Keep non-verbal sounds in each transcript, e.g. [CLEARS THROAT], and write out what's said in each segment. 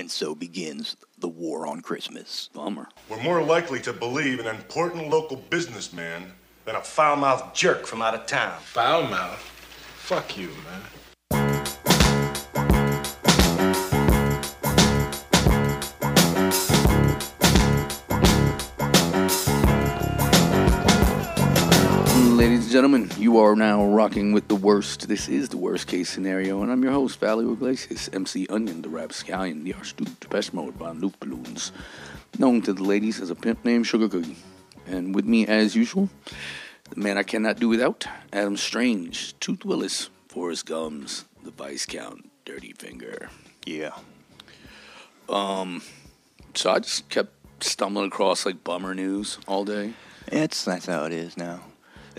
and so begins the war on Christmas. Bummer. We're more likely to believe an important local businessman than a foul-mouthed jerk from out of town. Foul mouth. Fuck you, man. Gentlemen, you are now rocking with the worst. This is the worst case scenario, and I'm your host, Valley Iglesias, MC Onion, the Rap Scallion, the Archduke Depeche Mode Von Luke Balloons, known to the ladies as a pimp named Sugar Cookie. And with me, as usual, the man I cannot do without, Adam Strange, Tooth Willis, Forrest Gums, the Vice Count, Dirty Finger. Yeah. Um, So I just kept stumbling across like bummer news all day. It's that's how it is now.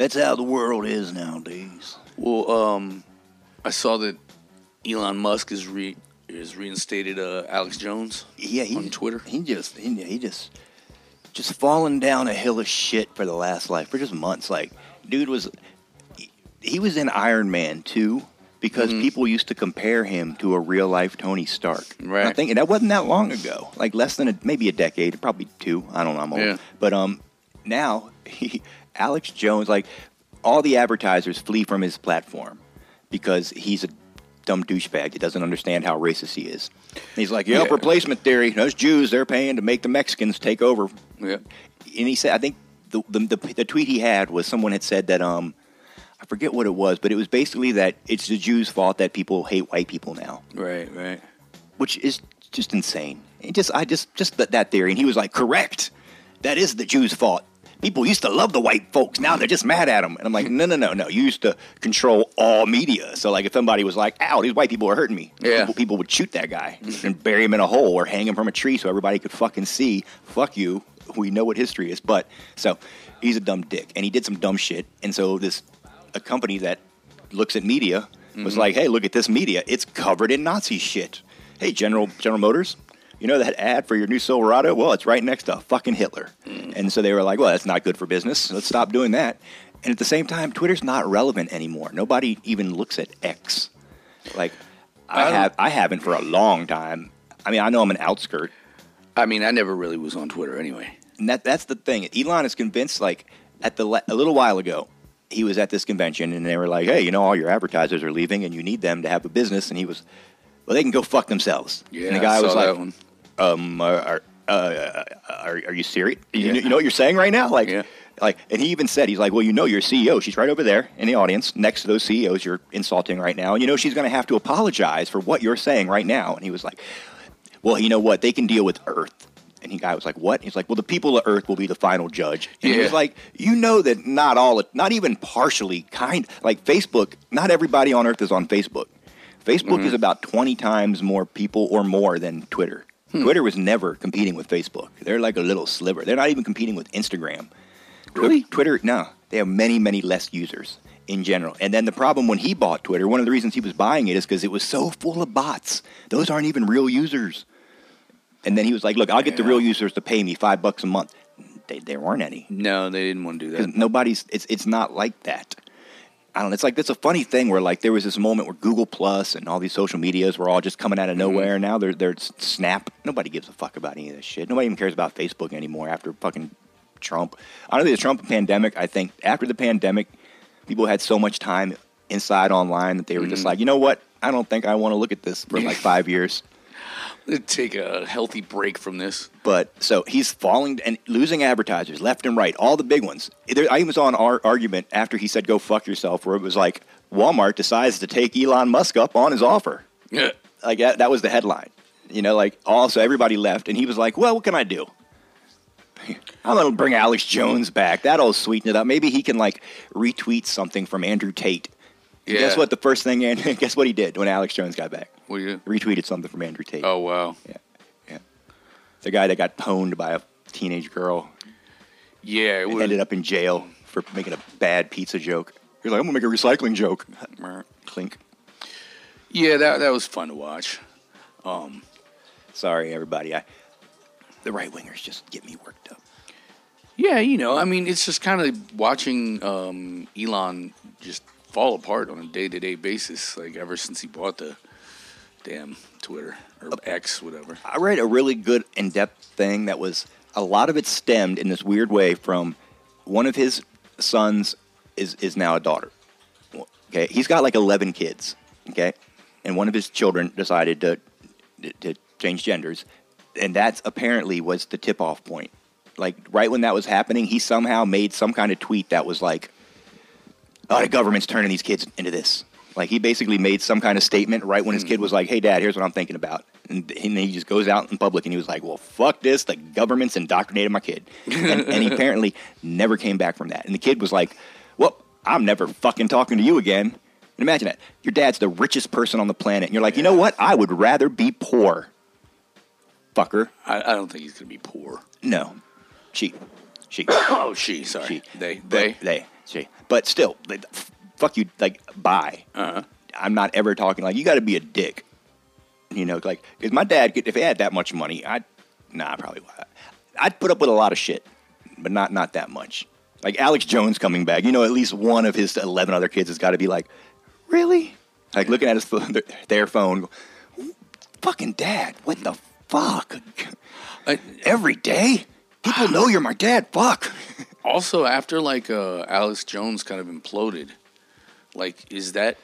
That's how the world is nowadays. Well, um, I saw that Elon Musk is re is reinstated uh, Alex Jones. Yeah, he on Twitter. He just he, he just just falling down a hill of shit for the last like for just months. Like, dude was he, he was in Iron Man 2 because Mm-hmm. people used to compare him to a real life Tony Stark. Right. I think that wasn't that long ago. Like less than a, maybe a decade, probably two. I don't know. I'm old. Yeah. But um, now [LAUGHS] he, Alex Jones, like all the advertisers flee from his platform because he's a dumb douchebag that doesn't understand how racist he is. He's like, yep, Yeah. replacement theory. Those Jews, they're paying to make the Mexicans take over. Yeah. And he said, I think the, the, the, the tweet he had was someone had said that, um, I forget what it was, but it was basically that it's the Jews' fault that people hate white people now, Right. Right. which is just insane. It just, I just, just that, that theory. And he was like, correct. That is the Jews' fault. People used to love the white folks. Now they're just mad at them. And I'm like, no, no, no, no. You used to control all media. So like, if somebody was like, "Ow, these white people are hurting me," Yeah. people, people would shoot that guy and bury him in a hole or hang him from a tree so everybody could fucking see. Fuck you. We know what history is. But so he's a dumb dick, and he did some dumb shit. And so this a company that looks at media was mm-hmm. like, "Hey, look at this media. It's covered in Nazi shit." Hey, General General Motors, you know that ad for your new Silverado? Well, it's right next to fucking Hitler. Hmm. And so they were like, "Well, that's not good for business. Let's stop doing that." And at the same time, Twitter's not relevant anymore. Nobody even looks at X. Like I, I have I haven't for a long time. I mean, I know I'm an outskirt, I mean, I never really was on Twitter anyway. and that that's the thing. Elon is convinced. Like at the le- a little while ago, he was at this convention, and they were like, "Hey, you know, all your advertisers are leaving, and you need them to have a business." And he was, "Well, they can go fuck themselves." Yeah. and the guy was like. "Um, are are, uh, are, are you serious? You, you know what you're saying right now? Like, Yeah. like." And he even said, "He's like, well, you know, your CEO. She's right over there in the audience, next to those CEOs you're insulting right now, and you know she's going to have to apologize for what you're saying right now." And he was like, well, you know what? They can deal with Earth. And the guy was like, what? He's like, well, the people of Earth will be the final judge. And he was like, you know that not all, not even partially kind, like Facebook, not everybody on Earth is on Facebook. Facebook Mm-hmm. is about 20 times more people or more than Twitter. Hmm. Twitter was never competing with Facebook. They're like a little sliver. They're not even competing with Instagram. Really? Twitter, no. They have many, many less users in general. And then the problem when he bought Twitter, one of the reasons he was buying it is because it was so full of bots. Those aren't even real users. And then he was like, "Look, I'll get the real users to pay me five bucks a month." They, there weren't any No, they didn't want to do that. nobody's. It's it's not like that. I don't know. It's like it's a funny thing where like there was this moment where Google Plus and all these social medias were all just coming out of mm-hmm. nowhere. Now they're they're Snap. Nobody gives a fuck about any of this shit. Nobody even cares about Facebook anymore after fucking Trump. Honestly, the Trump pandemic. I think after the pandemic, people had so much time inside online that they were just mm-hmm. like, you know what? I don't think I want to look at this for like five years. [LAUGHS] Take a healthy break from this. But so he's falling and losing advertisers left and right, all the big ones. There, I was on our argument after he said "go fuck yourself," where it was like Walmart decides to take Elon Musk up on his offer. Yeah. [LAUGHS] Like that, that was the headline. You know, like also everybody left, and he was like, "Well, what can I do? [LAUGHS] I'm gonna bring Alex Jones back. That'll sweeten it up. Maybe he can like retweet something from Andrew Tate." And Guess what? The first thing, and [LAUGHS] guess what he did when Alex Jones got back? What you? Retweeted something from Andrew Tate. Oh wow. Yeah, yeah. The guy that got pwned by a teenage girl Yeah. It was, ended up in jail for making a bad pizza joke. He's like, I'm gonna make a recycling joke. Clink. yeah. That that was fun to watch. Sorry, everybody. I the right wingers just get me worked up. Yeah, you know, I mean, it's just kind of watching um, Elon just fall apart on a day to day basis. Like ever since he bought the damn Twitter or X, whatever. I read a really good in-depth thing that was a lot of it stemmed in this weird way from one of his sons is is now a daughter. Okay, he's got like eleven kids. Okay, and one of his children decided to to change genders, and that's apparently was the tip-off point. Like right when that was happening, he somehow made some kind of tweet that was like, "Oh, the government's turning these kids into this." Like he basically made some kind of statement right when his hmm. kid was like, "Hey, Dad, here's what I'm thinking about," and, and he just goes out in public and he was like, "Well, fuck this! The government's indoctrinated my kid," and, [LAUGHS] and he apparently never came back from that. And the kid was like, "Well, I'm never fucking talking to you again." And imagine that your dad's the richest person on the planet, and you're like, "You know what? I would rather be poor." Fucker. I, I don't think he's gonna be poor. No, she, she, [COUGHS] Oh, she. Sorry, she, they, they. they, she. But still, like, f- fuck you. Like, bye. Uh-huh. I'm not ever talking like you got to be a dick. You know, like because my dad, if he had that much money, I'd nah, probably I'd put up with a lot of shit, but not not that much. Like Alex Jones coming back, you know, at least one of his eleven other kids has got to be like, really, like looking at his phone, their phone, fucking dad, what the fuck? I- Every day, people know you're my dad. Fuck. Also, after like uh, Alex Jones kind of imploded, like is that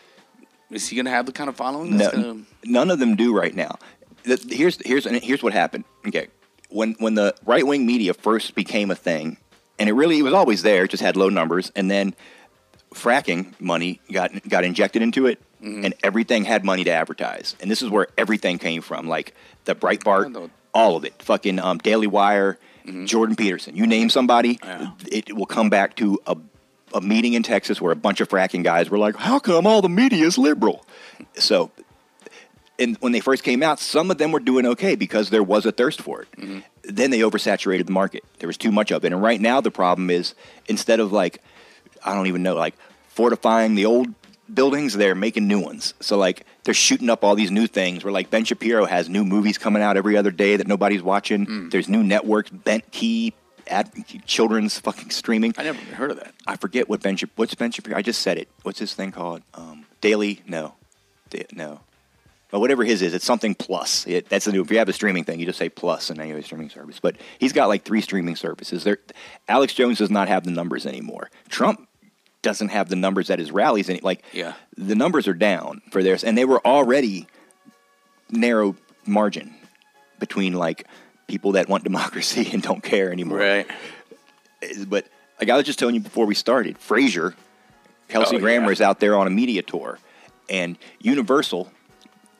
is he gonna have the kind of following? No, gonna, none of them do right now. Here's here's and here's what happened. Okay, when when the right wing media first became a thing, and it really it was always there, it just had low numbers, and then fracking money got got injected into it, Mm-hmm. and everything had money to advertise, and this is where everything came from, like the Breitbart, all of it, fucking um, Daily Wire, Jordan Peterson. You name somebody, Mm-hmm. Yeah. it will come back to a a meeting in Texas where a bunch of fracking guys were like, "How come all the media is liberal?" So and when they first came out, some of them were doing okay because there was a thirst for it. Mm-hmm. Then they oversaturated the market. There was too much of it. And right now, the problem is instead of like, I don't even know, like fortifying the old buildings, they're making new ones. So like they're shooting up all these new things. Where like Ben Shapiro has new movies coming out every other day that nobody's watching. Mm. There's new networks, Bentkey, ad, children's fucking streaming. I never heard of that. I forget what Ben what's Ben Shapiro. I just said it. What's this thing called? Um, Daily? No, Da- no. But whatever his is, it's something plus. It, that's the new. If you have a streaming thing, you just say plus and then you have a streaming service. But he's got like three streaming services. There, Alex Jones does not have the numbers anymore. Trump doesn't have the numbers at his rallies. Any like Yeah. the numbers are down for theirs, and they were already narrow margin between like people that want [LAUGHS] democracy and don't care anymore Right. Eh, but like I was just telling you before we started, Frasier, Kelsey Oh, Grammer yeah. is out there on a media tour, and Universal,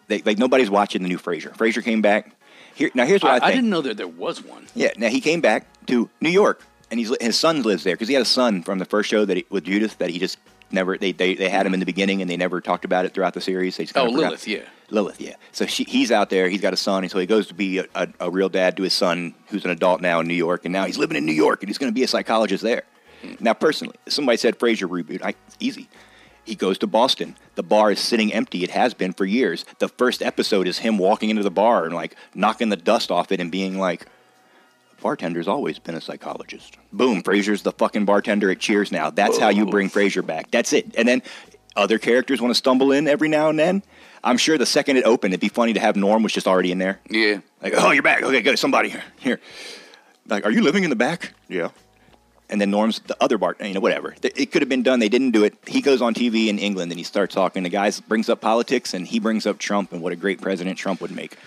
they, like nobody's watching the new Frasier. Frasier came back here. Now here's what I, I, think. I didn't know that there was one. Yeah, now he came back to New York, and he's his son lives there because he had a son from the first show that he, with Judith that he just never they, they they had him in the beginning and they never talked about it throughout the series. They just Oh, forgot. Lilith, yeah. Lilith, yeah. So she, he's out there. He's got a son, and so he goes to be a, a, a real dad to his son, who's an adult now in New York, and now he's living in New York, and he's going to be a psychologist there. Hmm. Now, personally, somebody said Frasier reboot. I, it's easy. He goes to Boston. The bar is sitting empty. It has been for years. The first episode is him walking into the bar and like knocking the dust off it and being like, bartender's always been a psychologist. Boom, Frasier's the fucking bartender at Cheers now. That's how you bring Frasier back. That's it. And then other characters want to stumble in every now and then. I'm sure the second it opened, it'd be funny to have Norm was just already in there. Yeah. Like, oh, you're back. Okay, good. Somebody here. Here. Like, are you living in the back? Yeah. And then Norm's the other bar, you know, whatever. It could have been done. They didn't do it. He goes on TV in England and he starts talking. The guy brings up politics and he brings up Trump and what a great president Trump would make.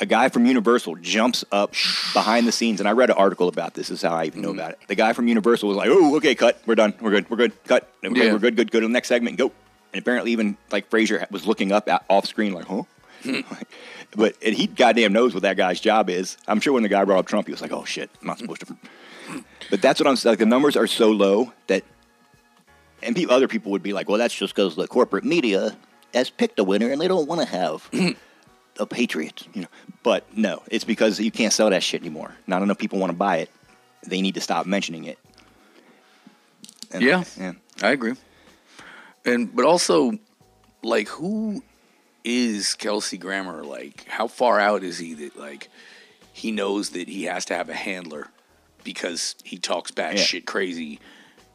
A guy from Universal jumps up behind the scenes, and I read an article about this. This is how I even know mm-hmm. about it. The guy from Universal was like, "Oh, okay, cut. We're done. We're good. We're good. Cut. Okay, Yeah. we're good. Good. Go to the next segment. Go." And apparently, even like Frasier was looking up at, off screen, like, "Huh." Hmm. [LAUGHS] but and he goddamn knows what that guy's job is. I'm sure when the guy brought up Trump, he was like, "Oh shit, I'm not supposed to." Hmm. But that's what I'm saying. Like the numbers are so low that, and people, other people would be like, "Well, that's just because the corporate media has picked a winner and they don't want to have hmm. A patriot." You know, but no, it's because you can't sell that shit anymore. Not enough people want to buy it. They need to stop mentioning it. And- Yeah. yeah. I agree. And but also, like, who is Kelsey Grammer? Like, how far out is he that like he knows that he has to have a handler because he talks back Yeah. shit crazy,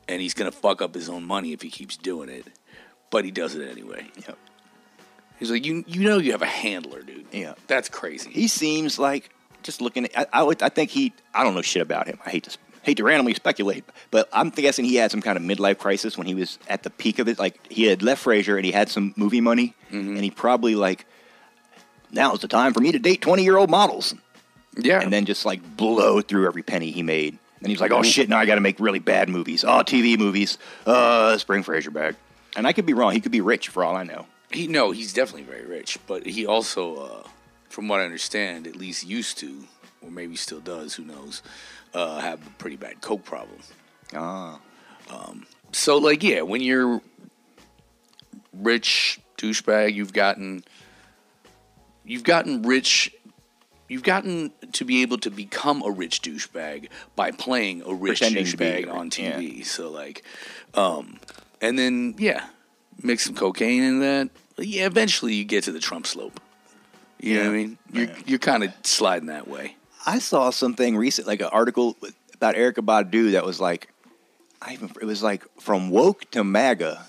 and he's gonna fuck up his own money if he keeps doing it, but he does it anyway. Yep. He's like, you you know you have a handler, dude. Yeah. That's crazy. He seems like just looking. At, I, I would. I think he. I don't know shit about him. I hate to hate to randomly speculate, but I'm guessing he had some kind of midlife crisis when he was at the peak of it. Like he had left Frasier and he had some movie money, and he probably like now's the time for me to date 20 year old models, yeah. and then just like blow through every penny he made. And he's like, oh shit, now I got to make really bad movies. Oh, TV movies. Uh, Spring Frasier back. And I could be wrong. He could be rich for all I know. He no, he's definitely very rich, but he also, uh, from what I understand, at least used to, or maybe still does, who knows, uh, have a pretty bad coke problem. Ah, So like yeah, when you're rich douchebag, you've gotten you've gotten rich you've gotten to be able to become a rich douchebag by playing a rich Pretending douchebag on yeah. TV. So like um and then yeah, mix some cocaine in that. Yeah, eventually you get to the Trump slope. You know what I mean? You're Yeah. you're kind of sliding that way. I saw something recent, like an article about Erykah Badu that was like, I even it was like from woke to MAGA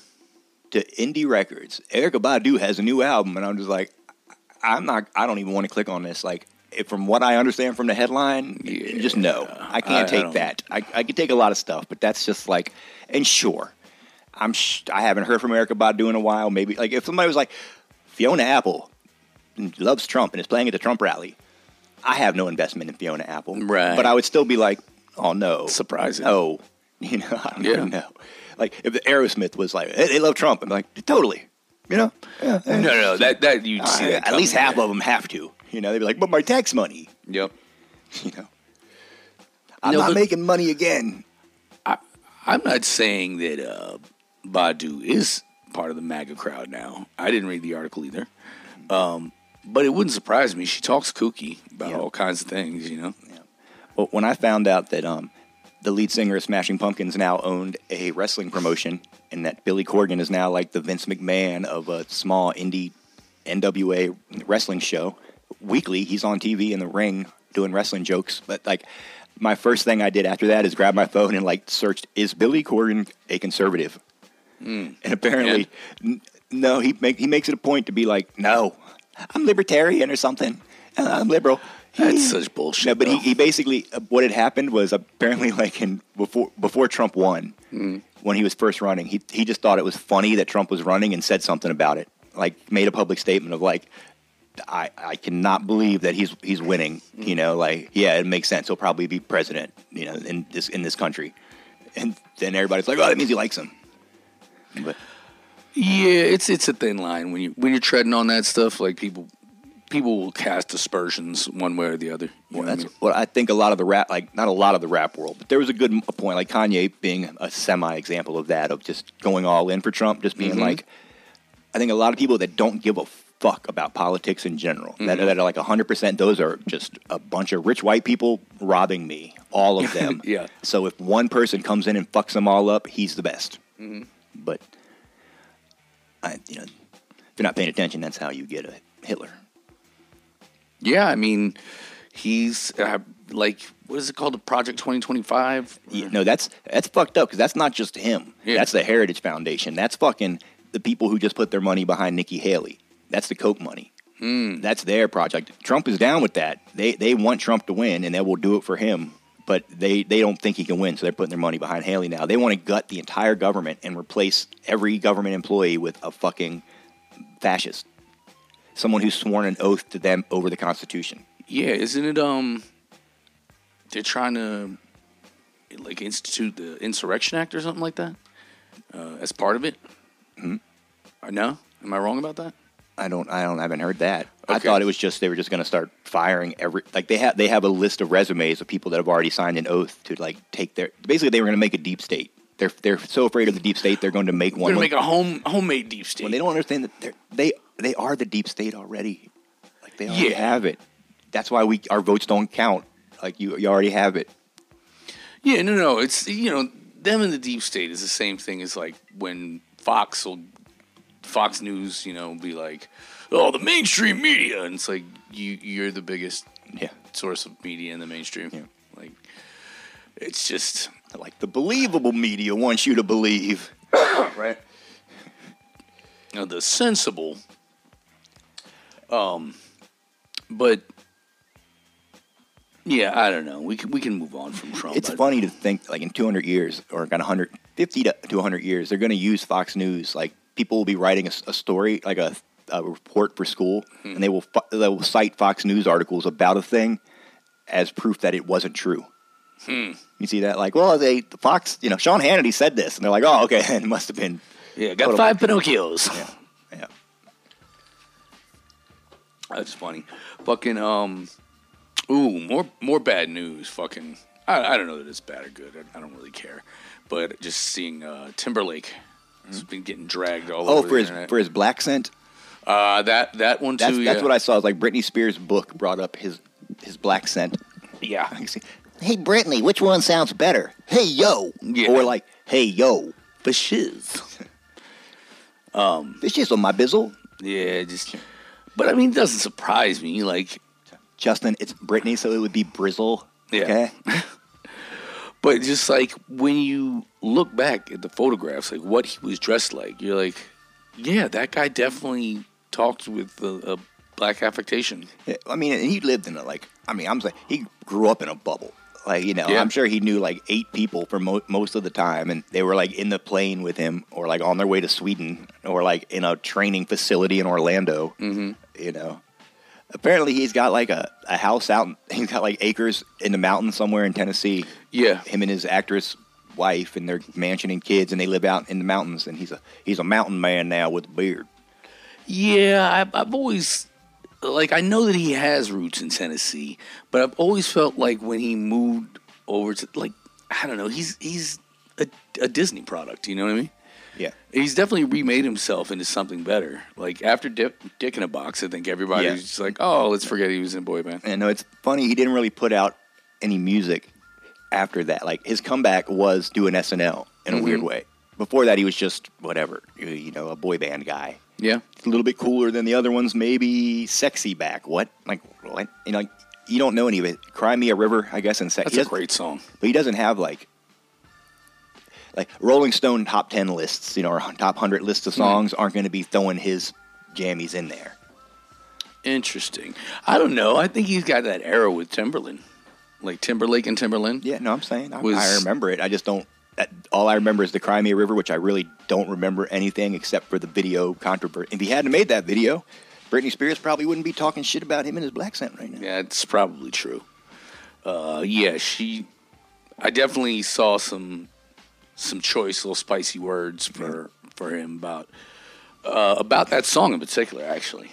to indie records. Erykah Badu has a new album, and I'm just like, I'm not. I don't even want to click on this. Like, if, from what I understand from the headline, just no. I can't I- I take don't- that. I, I could take a lot of stuff, but that's just like, and sure, I'm. Sh- I haven't heard from Erykah Badu in a while. Maybe like if somebody was like, Fiona Apple loves Trump and is playing at the Trump rally. I have no investment in Fiona Apple, Right. But I would still be like, oh no, Surprising. Oh, [LAUGHS] you know, I don't Yeah. even know. Like if the Aerosmith was like, hey, they love Trump, I'm like, totally, you know. Yeah, No, no, no, that that you'd see that at least half yeah. of them have to. You know, they'd be like, but my tax money, Yep. [LAUGHS] you know. I'm No, not making money again. I'm not saying that uh, Badu is part of the MAGA crowd now. I didn't read the article either. Um, but it wouldn't surprise me. She talks kooky about Yeah. all kinds of things, you know? Well, when I found out that um, the lead singer of Smashing Pumpkins now owned a wrestling promotion, and that Billy Corgan is now like the Vince McMahon of a small indie NWA wrestling show. Weekly, he's on TV in the ring doing wrestling jokes. But like, my first thing I did after that is grab my phone and like searched, "Is Billy Corgan a conservative?" And apparently, n- no. He make he makes it a point to be like, "No, I'm libertarian or something. Uh, I'm liberal." That's such bullshit. No, but he, he basically uh, what had happened was apparently [LAUGHS] like in before before Trump won when he was first running, he he just thought it was funny that Trump was running and said something about it. Like made a public statement of like I, I cannot believe that he's he's winning. You know, like yeah, it makes sense. He'll probably be president. You know, in this in this country, and then everybody's like, oh, that means he likes him. But Yeah, it's it's a thin line when you when you're treading on that stuff. Like people people will cast aspersions one way or the other. Well, what I that's mean? what I think a lot of the rap, like not a lot of the rap world, but there was a good m- point, like Kanye being a semi example of that, of just going all in for Trump, just being mm-hmm. like, I think a lot of people that don't give a fuck about politics in general, that, mm-hmm. that are like 100%, those are just a bunch of rich white people robbing me, all of [LAUGHS] them. Yeah. So if one person comes in and fucks them all up, he's the best. Mm-hmm. But, I, you know, if you're not paying attention, that's how you get a Hitler. Yeah, I mean, he's uh, like what is it called? The Project Twenty Twenty Five. Yeah, no, that's that's fucked up because that's not just him. Yeah. That's the Heritage Foundation. That's fucking the people who just put their money behind Nikki Haley. That's the Koch money. Hmm. That's their project. Trump is down with that. They they want Trump to win, and they will do it for him. But they, they don't think he can win, so they're putting their money behind Haley now. They want to gut the entire government and replace every government employee with a fucking fascist, someone who's sworn an oath to them over the Constitution. Yeah, isn't it? Um, they're trying to like institute the Insurrection Act or something like that uh, as part of it. Mm-hmm. Or no, am I wrong about that? I don't. I don't. I haven't heard that. I thought it was just they were just going to start firing every. Like they have. They have a list of resumes of people that have already signed an oath to like take their. Basically, they were going to make a deep state. They're they're so afraid of the deep state. They're going to make one. They're gonna make a home homemade deep state. when they don't understand that they're, they they are the deep state already. Like they already Yeah. have it. That's why we our votes don't count. Like you you already have it. Yeah, no, no. It's you know them in the deep state is the same thing as like when Fox will Fox News, you know, be like, oh, the mainstream media, and it's like you you're the biggest Yeah. source of media in the mainstream. Yeah. Like it's just Like the believable media wants you to believe. [COUGHS] right. Now the sensible Um, but yeah, I don't know. We can we can move on from Trump. It's funny to think like in 200 years or kind of 150 to 200 years, they're going to use Fox News. Like people will be writing a story, like a, a report for school, Hmm. and they will they will cite Fox News articles about a thing as proof that it wasn't true. Hmm. You see that? Like, well, they the Fox, you know, Sean Hannity said this, and they're like, oh, okay, [LAUGHS] it must have been. Yeah, got five Pinocchios. Yeah, yeah. That's funny. Fucking um, ooh, more more bad news. Fucking, I, I don't know that it's bad or good. I, I don't really care. But just seeing uh, Timberlake has been getting dragged all Oh, over for the his internet. for his black scent. uh, that that one too. That's that's yeah. what I saw. It's like Britney Spears' book brought up his his black scent. Yeah, I can see, hey Britney, which one sounds better? Hey yo, Yeah. or like hey yo, for shiz. [LAUGHS] this is on my bizzle. Yeah, just. But I mean, it doesn't surprise me. Like, Justin, it's Britney, so it would be Brizzle. Yeah. Okay. [LAUGHS] but just like when you look back at the photographs, like what he was dressed like, you're like, yeah, that guy definitely talked with a, a black affectation. I mean, and he lived in a like. I mean, I'm saying he grew up in a bubble. Like you know, Yeah. I'm sure he knew like eight people for mo- most of the time, and they were like in the plane with him, or like on their way to Sweden, or like in a training facility in Orlando. Mm-hmm. You know, apparently he's got like a, a house out. [LAUGHS] He's got like acres in the mountains somewhere in Tennessee. Yeah. him and his actress wife and their mansion and kids, and they live out in the mountains. And he's a he's a mountain man now with a beard. Yeah, I've, I've always like I know that he has roots in Tennessee, but I've always felt like when he moved over to like I don't know, he's he's a, a Disney product. You know what I mean? Yeah. He's definitely remade himself into something better. Like after Dick, Dick in a Box, I think everybody Yeah. was just like, "Oh, let's forget he was in a boy band." And no, it's funny. He didn't really put out any music after that. Like his comeback was doing SNL in a mm-hmm. weird way. Before that, he was just whatever, you- know, a boy band guy. Yeah, A little bit cooler than the other ones, maybe sexy back. What? Like what? You know, you don't know any of it. Cry Me a River, I guess, and sex. that's a great song. But he doesn't have like like Rolling Stone top ten lists, you know, or top hundred lists of songs aren't going to be throwing his jammies in there. Interesting. I don't know. I think he's got that era with Timberland, like Timberlake and Timberland. Yeah, no, I'm saying I, Was- I remember it. I just don't. That, all I remember is the Cry Me a River, which I really don't remember anything except for the video controversy. If he hadn't made that video, Britney Spears probably wouldn't be talking shit about him and his black scent right now. Yeah, it's probably true. Uh, yeah, she. I definitely saw some some choice, little spicy words for for him about uh, about that song in particular, actually.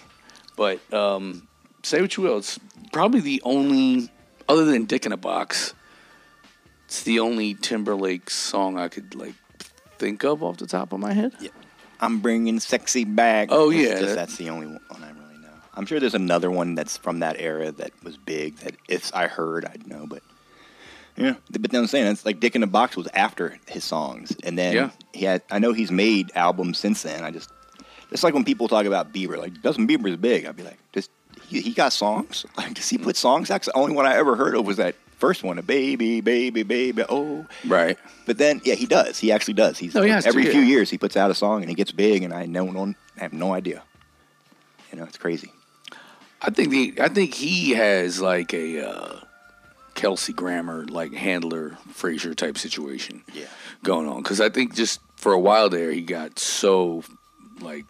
But um, say what you will, it's probably the only other than "Dick in a Box." It's the only Timberlake song I could like think of off the top of my head. I'm bringing sexy back. Oh, It's yeah, just- that- that's the only one I really know. I'm sure there's another one that's from that era that was big. That if I heard, I'd know. But yeah, but then I'm saying it's like Dick in the Box was after his songs, and then Yeah. he had. I know he's made albums since then. I just it's like when people talk about Bieber, like Justin Bieber is big. I'd be like, just he, he got songs. [LAUGHS] Like, does he put songs? That's the only one I ever heard of was that first one, a baby, baby, baby. Oh, Right. but then, yeah, he does. He actually does. He's No, he has to, every yeah. few years he puts out a song and he gets big, and I know no, I have no idea. You know, it's crazy. I think the I think he has like a uh, Kelsey Grammer like handler Frasier type situation Yeah. going on because I think just for a while there he got so like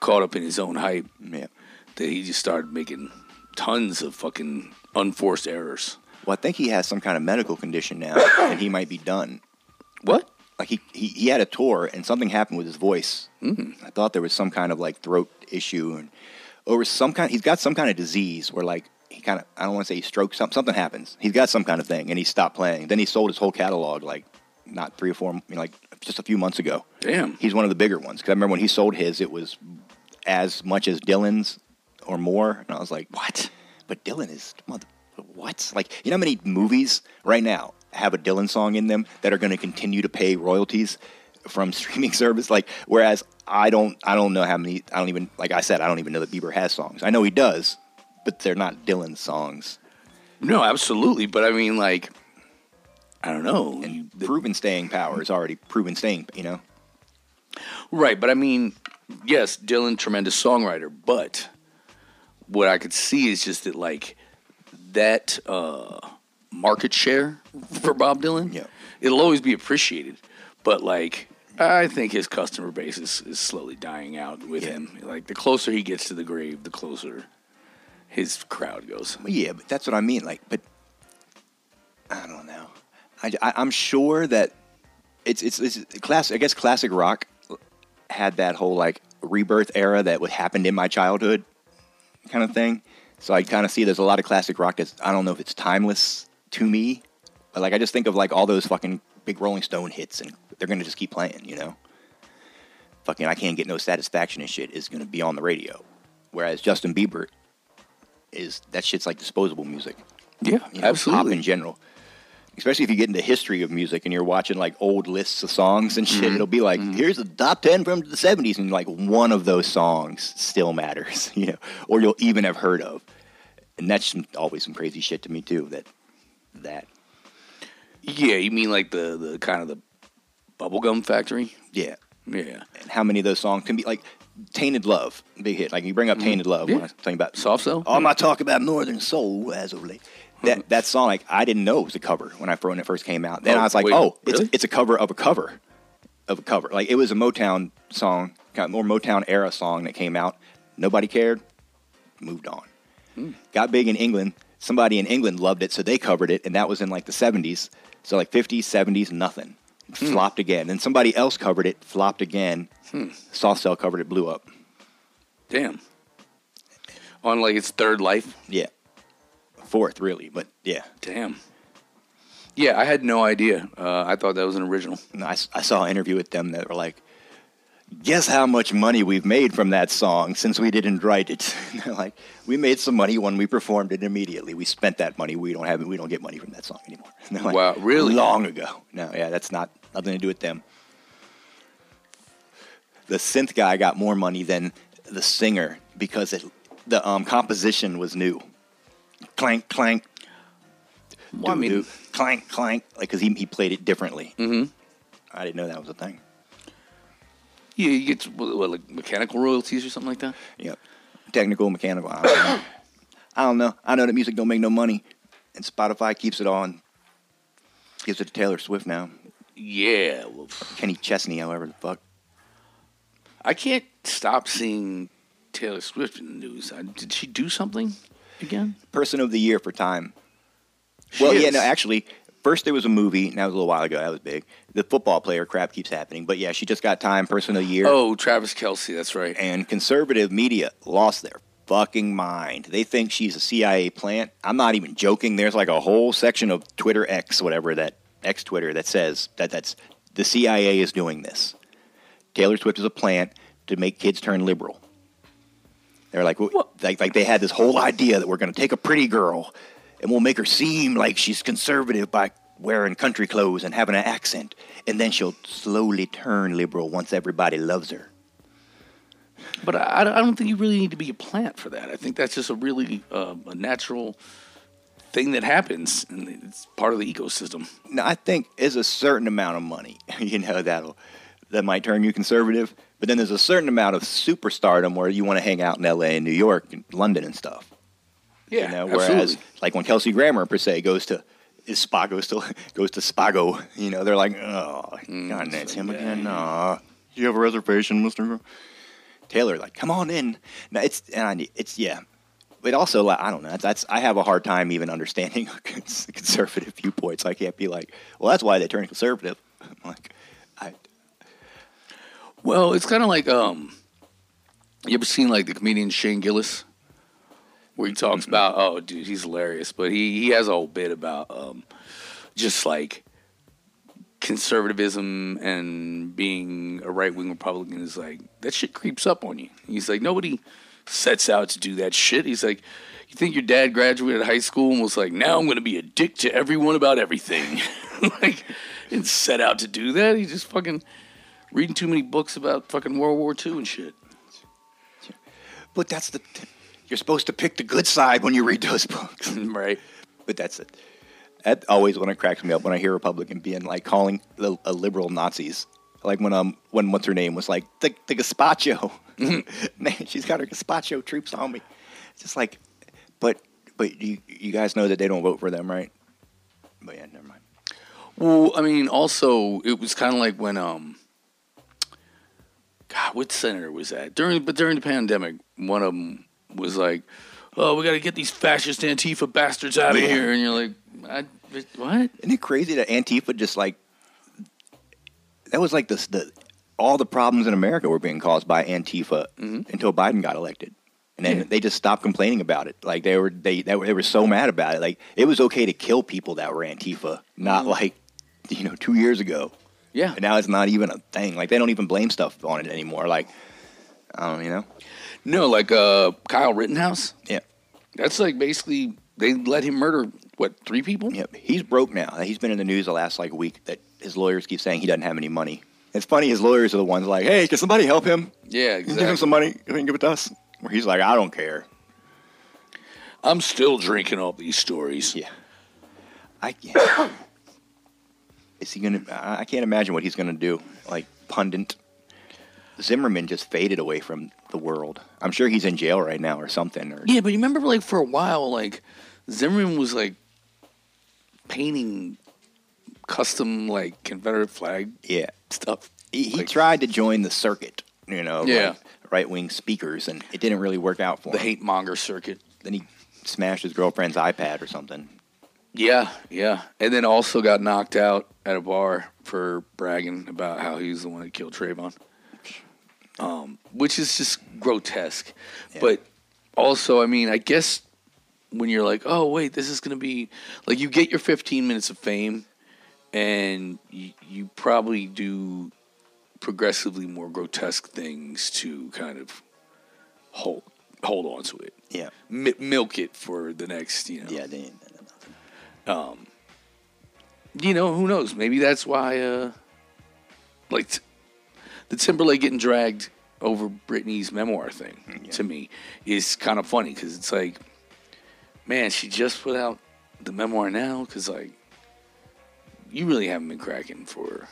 caught up in his own hype Yeah. that he just started making tons of fucking unforced errors. Well, I think he has some kind of medical condition now, [COUGHS] and he might be done. What? Like he, he, he had a tour, and something happened with his voice. Mm-hmm. I thought there was some kind of like throat issue, and or some kind. He's got some kind of disease where like he kind of I don't want to say he strokes something. Something happens. He's got some kind of thing, and he stopped playing. Then he sold his whole catalog like not three or four, you know, like just a few months ago. Damn. He's one of the bigger ones. Because I remember when he sold his, it was as much as Dylan's or more. And I was like, what? But Dylan is, mother, what? Like, you know how many movies right now have a Dylan song in them that are going to continue to pay royalties from [LAUGHS] streaming service? Like, whereas I don't, I don't know how many, I don't even, like I said, I don't even know that Bieber has songs. I know he does, but they're not Dylan songs. No, absolutely. But I mean, like, I don't know. And proven staying power is already proven staying, you know? Right, but I mean, yes, Dylan, tremendous songwriter, but what I could see is just that like that uh, market share for Bob Dylan, Yeah. it'll always be appreciated. But like I think his customer base is, is slowly dying out with Yeah. him. Like the closer he gets to the grave, the closer his crowd goes. Yeah, but that's what I mean. Like, but I don't know. I, I, am sure that it's it's, it's class. I guess classic rock had that whole like rebirth era that what happened in my childhood, kind of thing. So I kind of see there's a lot of classic rock that's I don't know if it's timeless to me, but like I just think of like all those fucking big Rolling Stone hits, and they're gonna just keep playing, you know. Fucking, I can't get no satisfaction and shit is gonna be on the radio, whereas Justin Bieber is that shit's like disposable music. Yeah, You know, absolutely. Pop in general. Especially if you get into history of music and you're watching like old lists of songs and shit, Mm-hmm. it'll be like, here's the top ten from the '70s, and like one of those songs still matters, [LAUGHS] you know, or you'll even have heard of, and that's some, always some crazy shit to me too. That that Yeah, you mean like the the kind of the bubblegum factory? yeah, Yeah. and how many of those songs can be like "Tainted Love," big hit. Like you bring up "Tainted Love" when Mm-hmm. I'm talking about Soft Cell? All my talk about Northern Soul as of late. That that song, like I didn't know it was a cover when I when it first came out. Then Oh, I was like, wait, oh, really? it's it's a cover of a cover of a cover. Like it was a Motown song, kind of more Motown era song that came out. Nobody cared. Moved on. Hmm. Got big in England. Somebody in England loved it, so they covered it, and that was in like the 70s. So like 50s, 70s, nothing. Hmm. Flopped again. Then somebody else covered it, flopped again. Soft Cell covered it, blew up. Damn. On like its third life. Yeah. Fourth, really, but yeah. Damn. Yeah, I had no idea. Uh, I thought that was an original. I I saw an interview with them that were like, guess how much money we've made from that song since we didn't write it. [LAUGHS] They're like, we made some money when we performed it immediately. We spent that money. We don't have it. We don't get money from that song anymore. [LAUGHS] Like, Wow, really? Long ago. No, yeah, that's not nothing to do with them. The synth guy got more money than the singer because it, the um, composition was new. Clank, clank, Well, I mean, clank, clank, like because he, he played it differently. Mhm. I didn't know that was a thing. Yeah, you get what, what, like mechanical royalties or something like that. Yep. Technical, mechanical. I don't, know. I don't know. I know that music don't make no money, and Spotify keeps it on. Gives it to Taylor Swift now. Yeah, well, Kenny Chesney, however the fuck. I can't stop seeing Taylor Swift in the news. I, did she do something again? Person of the year for Time. She well, yeah, no, actually, first there was a movie, and that was a little while ago. That was big. The football player crap keeps happening, but yeah, she just got Time Person of the Year. Oh, Travis Kelce. That's right. and conservative media lost their fucking mind. They think she's a CIA plant. I'm not even joking. There's like a whole section of Twitter X, whatever that X Twitter that says that that's the CIA is doing this. Taylor Swift is a plant to make kids turn liberal. They're like, What? like, like they had this whole idea that we're going to take a pretty girl and we'll make her seem like she's conservative by wearing country clothes and having an accent, and then she'll slowly turn liberal once everybody loves her. But I, I don't think you really need to be a plant for that. I think that's just a really uh, a natural thing that happens, and it's part of the ecosystem. Now, I think there's a certain amount of money, [LAUGHS] you know, that'll that might turn you conservative. But then there's a certain amount of superstardom where you want to hang out in L.A. and New York and London and stuff. Yeah, you know, whereas absolutely. like when Kelsey Grammer per se goes to is Spago still [LAUGHS] goes to Spago, you know, they're like, oh, God, that's him again. Aw. you have a reservation, Mister Gr-" Taylor? Like, come on in. No, it's and I need it's yeah. But also, like, I don't know. That's, that's I have a hard time even understanding [LAUGHS] conservative viewpoints. I can't be like, well, that's why they turn conservative. [LAUGHS] I'm like, I Well, it's kind of like um, you ever seen like the comedian Shane Gillis, where he talks about oh, dude, he's hilarious, but he he has a whole bit about um, just like conservatism and being a right wing Republican is like that shit creeps up on you. He's like nobody sets out to do that shit. He's like. You think your dad graduated high school and was like, "Now I'm going to be a dick to everyone about everything," [LAUGHS] like, and set out to do that? He's just fucking reading too many books about fucking World War II and shit. but that's the you're supposed to pick the good side when you read those books. [LAUGHS] right. But that's it. That always when it cracks me up when I hear a Republican being like calling the, a liberal Nazis. Like when um when what's her name was like the the gazpacho. [LAUGHS] Man, she's got her gazpacho troops on me. just like, but but you you guys know that they don't vote for them, right? But yeah, never mind. Well, I mean, also it was kind of like when um, God, what senator was that during? But during the pandemic, one of them was like, "Oh, we got to get these fascist Antifa bastards out of Yeah. here," and you're like, I, "What?" Isn't it crazy that Antifa just like that was like the the all the problems in America were being caused by Antifa mm-hmm. until Biden got elected, and then Yeah. they just stopped complaining about it. Like they were they they were, they were so mad about it. Like it was okay to kill people that were Antifa, not mm-hmm. like you know two years ago. Yeah, And now it's not even a thing. Like they don't even blame stuff on it anymore. Like I don't you know no, like uh, Kyle Rittenhouse. yeah. That's like basically they let him murder what three people? Yep. He's broke now. He's been in the news the last like week that his lawyers keep saying he doesn't have any money. It's funny. His lawyers are the ones like, "Hey, can somebody help him? Yeah, Give him some money. You can give it to us." Where he's like, "I don't care." I'm still drinking all these stories. Yeah. I can't. [COUGHS] Is he gonna? I I can't imagine what he's gonna do. Like pundit. Zimmerman just faded away from the world. I'm sure he's in jail right now or something. Or Yeah, but you remember like for a while, like Zimmerman was like painting custom like Confederate flag yeah, stuff. he, he Like, tried to join the circuit. You know, Yeah. right wing speakers, and it didn't really work out for the him. hate monger circuit. Then he smashed his girlfriend's iPad or something. Yeah, yeah, and then also got knocked out at a bar for bragging about how he was the one that killed Trayvon, um, which is just grotesque. Yeah. But also, I mean, I guess when you're like, oh wait, this is gonna be like you get your 15 minutes of fame, and you, you probably do progressively more grotesque things to kind of hold hold on to it, Yeah, Mi- milk it for the next, you know yeah. They, um, you know, who knows? Maybe that's why, uh, like, t- the Timberlake getting dragged over Britney's memoir thing mm, to me is kind of funny because it's like, man, she just put out the memoir now because, like, you really haven't been cracking for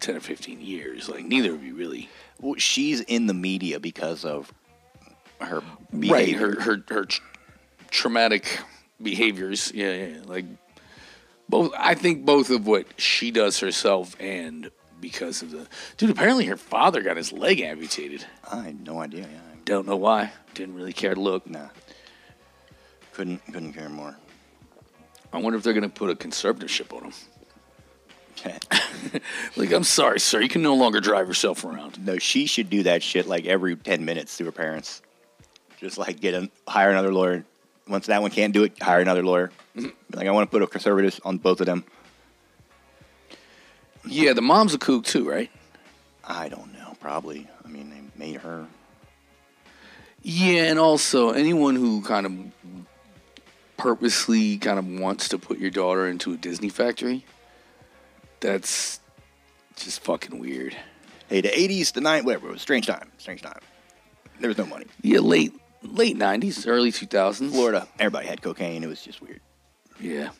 10 or 15 years. Like, neither of you really. well, she's in the media because of her Right. Her, her, her tr- traumatic behaviors. Yeah, yeah. yeah. Like, both, I think both of what she does herself and because of the. Dude, apparently her father got his leg amputated. I had no idea. Yeah, Don't know why. Didn't really care to look. nah, couldn't couldn't care more. I wonder if they're going to put a conservatorship on him. [LAUGHS] Like, I'm sorry, sir. You can no longer drive yourself around. No, she should do that shit like every ten minutes to her parents. Just like get a hire another lawyer. Once that one can't do it, hire another lawyer. Mm-hmm. Like I want to put a conservative on both of them. Yeah, the mom's a kook too, right? I don't know. Probably. I mean, they made her. Yeah, and also anyone who kind of purposely kind of wants to put your daughter into a Disney factory, that's just fucking weird. Hey, the '80s, the '90s, whatever. It was a strange time. Strange time. There was no money. Yeah, late late nineties, early two thousands. Florida, everybody had cocaine. It was just weird. Yeah.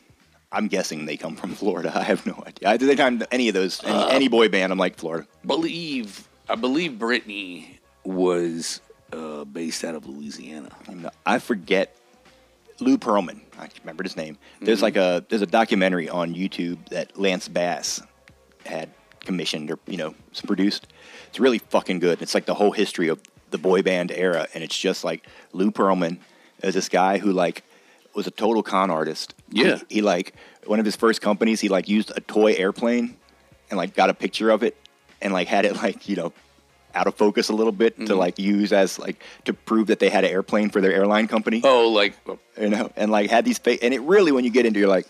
I'm guessing they come from [LAUGHS] Florida. I have no idea. I, the time any of those, any, Uh, any boy band, I'm like Florida. Believe I believe Britney was uh, based out of Louisiana. Not- I forget Lou Pearlman. I remembered his name. There's like a there's a documentary on YouTube that Lance Bass had commissioned or you know produced. It's really fucking good. It's like the whole history of the boy band era, and it's just like Lou Pearlman is this guy who like was a total con artist. Yeah. he, he like one of his first companies. He like used a toy airplane and like got a picture of it and like had it [LAUGHS] like you know out of focus a little bit to mm-hmm. like use as like to prove that they had an airplane for their airline company Oh, like oh. you know, and like had these fake, and it really, when you get into, you're like,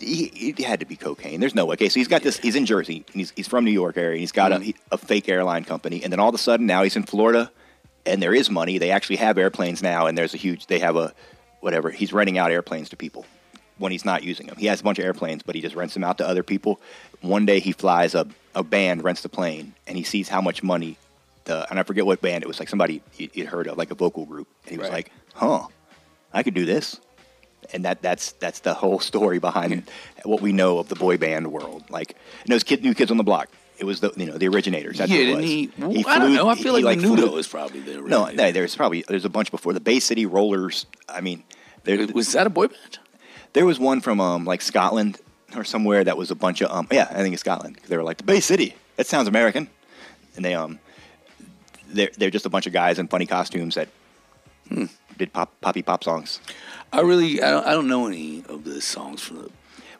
he, it had to be cocaine. There's no way. Okay, so he's got this. He's in Jersey. And he's he's from New York area. And he's got a, mm-hmm. a fake airline company, and then all of a sudden now he's in Florida, and there is money. They actually have airplanes now, and there's a huge. They have a whatever. He's renting out airplanes to people when he's not using them. He has a bunch of airplanes, but he just rents them out to other people. One day he flies a a band, rents the plane, and he sees how much money. The, and I forget what band it was, like somebody he- he'd heard of, like a vocal group, and he was Right. like, "Huh, I could do this." and that that's that's the whole story behind what we know of the boy band world. Like and those kid, new kids on the block. It was the you know the originators. That's yeah, didn't he? Well, He I don't know. I he- feel he, like, flew- is probably the No, no, there's probably there's a bunch before the Bay City Rollers. I mean, there Was that a boy band? there was one from um like Scotland or somewhere that was a bunch of um yeah I think it's Scotland. they were like the Bay City. That sounds American, and they um they're they're just a bunch of guys in funny costumes that Hmm. did pop poppy pop songs. I really, I don't, I don't know any of the songs from the.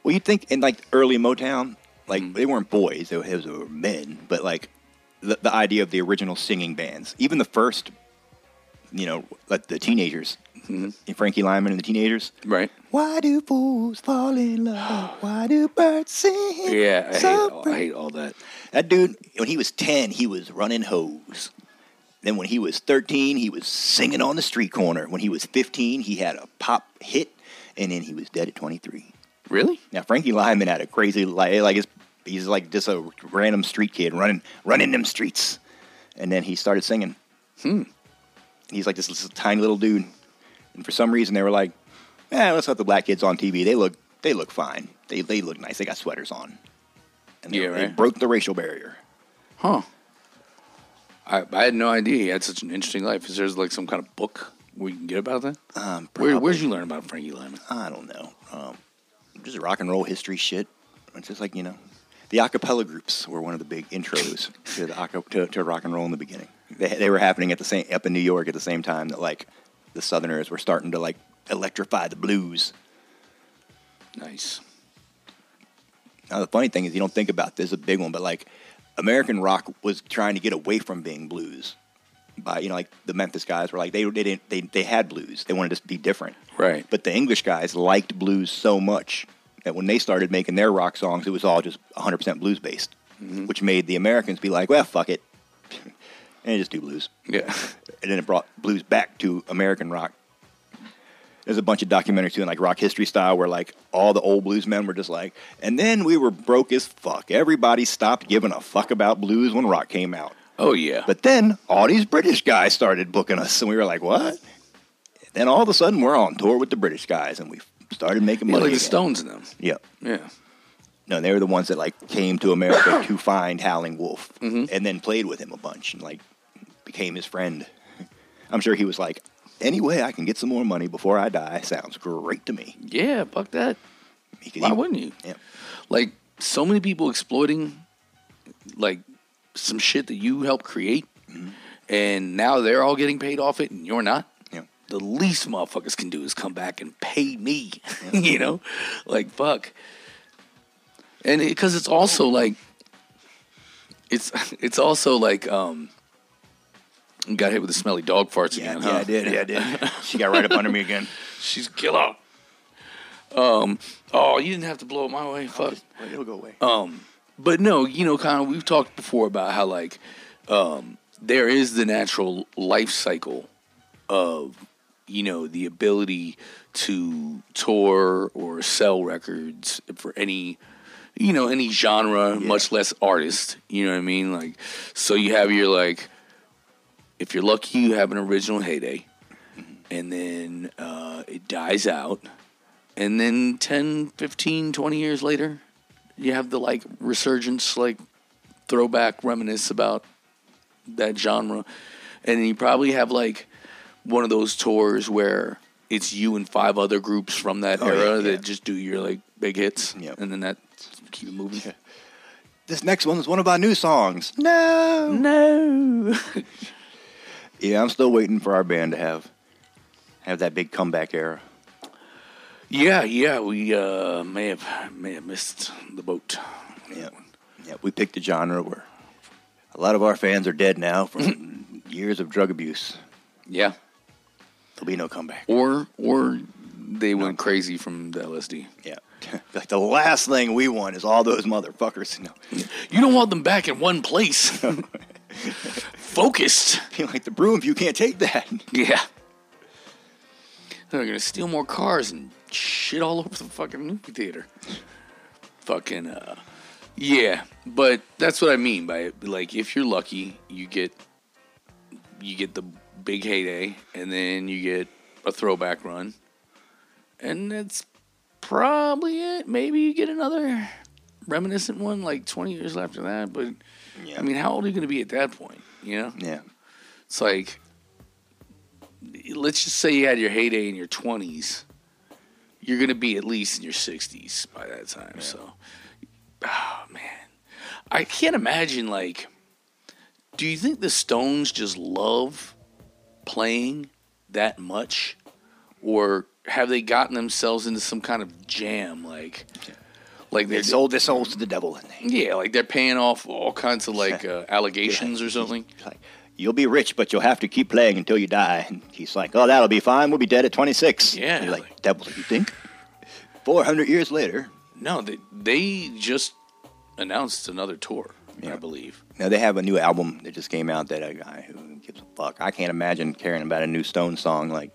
Well, you'd think in like early Motown, like Mm. they weren't boys; they were, they were men. But like the the idea of the original singing bands, even the first, you know, like the teenagers, Frankie Lymon and the teenagers. Mm-hmm. Right. Why do fools fall in love? Why do birds sing? Yeah, I hate, all, I hate all that. That dude, when he was 10, he was running hose. Then when he was 13, he was singing on the street corner. When he was 15, he had a pop hit, and then he was dead at 23. Really? Now Frankie Lymon had a crazy life. like his, he's like just a random street kid running running them streets, and then he started singing. Hmm. He's like this, this tiny little dude, and for some reason they were like, "Yeah, let's let the black kids on TV. They look they look fine. They they look nice. They got sweaters on." And they, Yeah, they right. broke the racial barrier. Huh. I, I had no idea he had such an interesting life. Is there like some kind of book we can get about that? Um, Where, where'd you learn about Frankie Lymon? I don't know. Um, just rock and roll history shit. It's just like you know, the acapella groups were one of the big intros [LAUGHS] to the to, to rock and roll in the beginning. They they were happening at the same up in New York at the same time that like the Southerners were starting to like electrify the blues. Nice. Now the funny thing is you don't think about this, a big one, but like American rock was trying to get away from being blues. By you know, like the Memphis guys were like they they didn't they they had blues. They wanted to be different. Right. But the English guys liked blues so much that when they started making their rock songs, it was all just 100% blues based, which made the Americans be like, well, fuck it. And just do blues. Yeah. And then it brought blues back to American rock. There's a bunch of documentaries doing like rock history style where like all the old blues men were just like, and then we were broke as fuck. Everybody stopped giving a fuck about blues when rock came out. Oh yeah. But then all these British guys started booking us, and we were like, what? Then all of a sudden we're on tour with the British guys, and we started making yeah, money. like the again. Stones and them. Yeah. Yeah. No, they were the ones that like came to America to [COUGHS] find Howling Wolf, Mm-hmm. and then played with him a bunch, and like became his friend. I'm sure he was like, any way I can get some more money before I die sounds great to me. Yeah. Fuck that. Because Why he- wouldn't you? Yeah. Like so many people exploiting, like some shit that you helped create, Mm-hmm. and now they're all getting paid off it, and you're not. Yeah. The least motherfuckers can do is come back and pay me. [LAUGHS] you know, like fuck. And because it's also like, it's [LAUGHS] it's also like um. Got hit with the smelly dog farts Yeah, again. yeah, huh? I did. Yeah, I did. she got right up under me again. She's a killer. Um. Oh, you didn't have to blow it my way. Fuck. Wait, it'll go away. Um, but no, you know, kind of we've talked before about how like um, there is the natural life cycle of you know the ability to tour or sell records for any you know any genre, much less artist. You know what I mean? Like, so you have your like, if you're lucky, you have an original heyday, and then uh, it dies out. And then 10, 15, 20 years later, you have the like resurgence, like throwback, reminisce about that genre, and then you probably have like one of those tours where it's you and five other groups from that Oh, era yeah. that just do your like big hits, Yep. and then that keep it moving. [LAUGHS] This next one is one of our new songs. No. No, [LAUGHS] Yeah, I'm still waiting for our band to have have that big comeback era. yeah, yeah, we uh, may have may have missed the boat. Yeah, yeah. We picked a genre where a lot of our fans are dead now from [CLEARS THROAT] years of drug abuse. Yeah, There'll be no comeback. or or they went crazy from the LSD. Yeah, [LAUGHS] like the last thing we want is all those motherfuckers. Know, You don't want them back in one place. [LAUGHS] Focused. [LAUGHS] You're like the broom, you can't take that. [LAUGHS] Yeah. They're gonna steal more cars and shit all over the fucking movie theater. Fucking uh Yeah, but that's what I mean by it. Like if you're lucky, you get you get the big heyday and then you get a throwback run. And that's probably it. Maybe you get another reminiscent one like 20 years after that. But Yeah. I mean, how old are you going to be at that point? You know, yeah. it's like let's just say you had your heyday in your 20s. You're going to be at least in your 60s by that time. So, oh man, I can't imagine like. Do you think the Stones just love playing that much, or have they gotten themselves into some kind of jam like? Like They sold their souls to the devil, and yeah, like they're paying off all kinds of like [LAUGHS] uh, allegations or something. like, you'll be rich, but you'll have to keep playing until you die. And he's like, oh, that'll be fine. We'll be dead at 26. Yeah, You're like, devil, you think? 400 years later. No, they they just announced another tour, I believe. Now they have a new album that just came out that a guy who gives a fuck. I can't imagine caring about a new Stone song. Like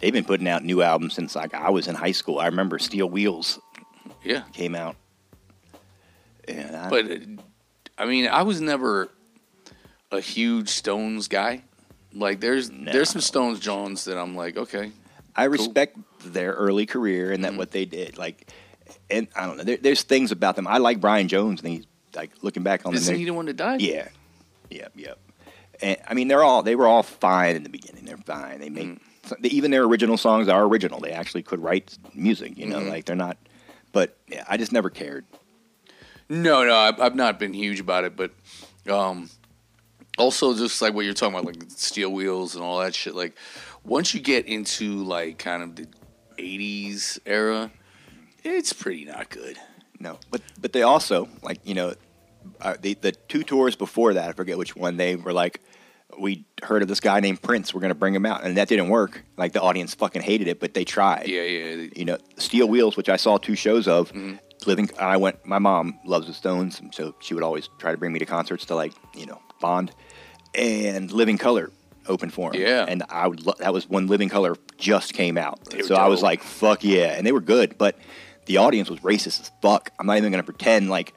they've been putting out new albums since like I was in high school. I remember Steel Wheels Yeah, came out. And I, but uh, I mean, I was never a huge Stones guy. Like, there's there's some Stones Jones that I'm like, okay, I respect their early career and that Mm-hmm. what they did. Like, and I don't know. There, there's things about them. I like Brian Jones. And he's like looking back on isn't he the one that died? Yeah, yep, yep. And I mean, they're all they were all fine in the beginning. They're fine. They make they, even their original songs are original. They actually could write music. You know, like they're not. But yeah, I just never cared. No, no, I've, I've not been huge about it, but um, also just like what you're talking about, like steel wheels and all that shit. Like once you get into like kind of the '80s era, it's pretty not good. No, but but they also like you know, uh, the the two tours before that, I forget which one. They were like, we heard of this guy named Prince. We're gonna bring him out, and that didn't work. Like the audience fucking hated it, but they tried. Yeah, yeah. You know, Steel Wheels, which I saw two shows of. Mm-hmm. Living, I went. My mom loves the Stones, so she would always try to bring me to concerts to like you know bond. And Living Colour opened for him. Yeah. and I would. Lo- that was when Living Colour just came out. So I was like, "Fuck yeah!" And they were good, but the audience was racist as fuck. I'm not even gonna pretend like.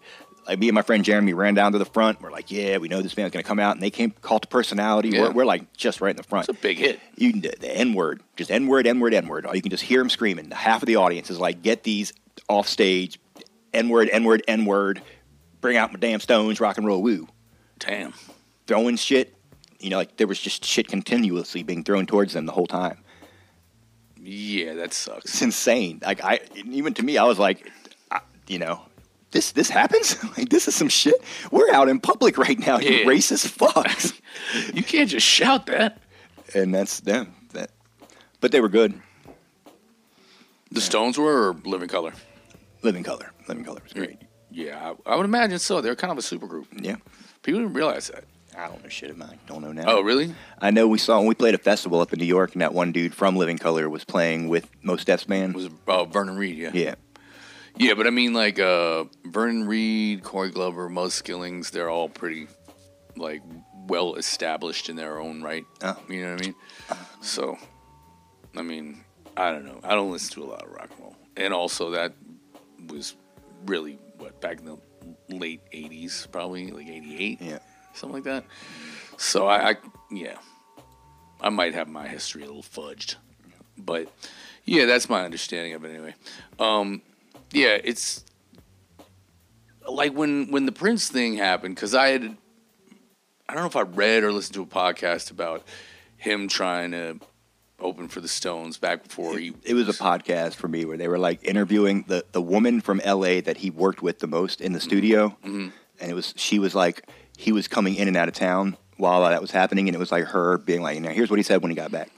Like me and my friend Jeremy ran down to the front. We're like, "Yeah, we know this band's gonna come out," and they came Cult of Personality. Yeah. We're, we're like just right in the front. It's a big hit. You can the N word, just N word, N word, N word. You can just hear them screaming. Half of the audience is like, "Get these off stage, N word, N word, N word. Bring out my damn Stones, rock and roll, woo." Damn. Throwing shit. You know, like there was just shit continuously being thrown towards them the whole time. Yeah, that sucks. It's insane. Like I, even to me, I was like, I, you know. This this happens [LAUGHS] like this is some shit. We're out in public right now, you racist fucks. [LAUGHS] You can't just shout that. and that's them. That, but they were good. The Stones were or Living Colour. Living Colour, Living Colour was great. Yeah, I, I would imagine so. They're kind of a super group. Yeah, People didn't realize that. I don't know shit about. I don't know now. Oh, really? I know we saw when we played a festival up in New York, and that one dude from Living Colour was playing with Mos Def's band. It was uh, Vernon Reid, yeah. yeah, Yeah, but I mean, like uh, Vernon Reid, Corey Glover, Muzz Skillings, they're all pretty like well established in their own right. Oh. You know what I mean? So, I mean, I don't know. I don't listen to a lot of rock and roll, and also that was really what back in the late '80s, probably like '88, yeah. something like that. So I, I, yeah, I might have my history a little fudged, but yeah, that's my understanding of it anyway. Um, yeah, it's like when when the Prince thing happened because I had I don't know if I read or listened to a podcast about him trying to open for the Stones back before he It was a podcast for me where they were like interviewing the the woman from L.A. that he worked with the most in the studio, Mm-hmm. and it was she was like he was coming in and out of town while that was happening, and it was like her being like, "Now here's what he said when he got back."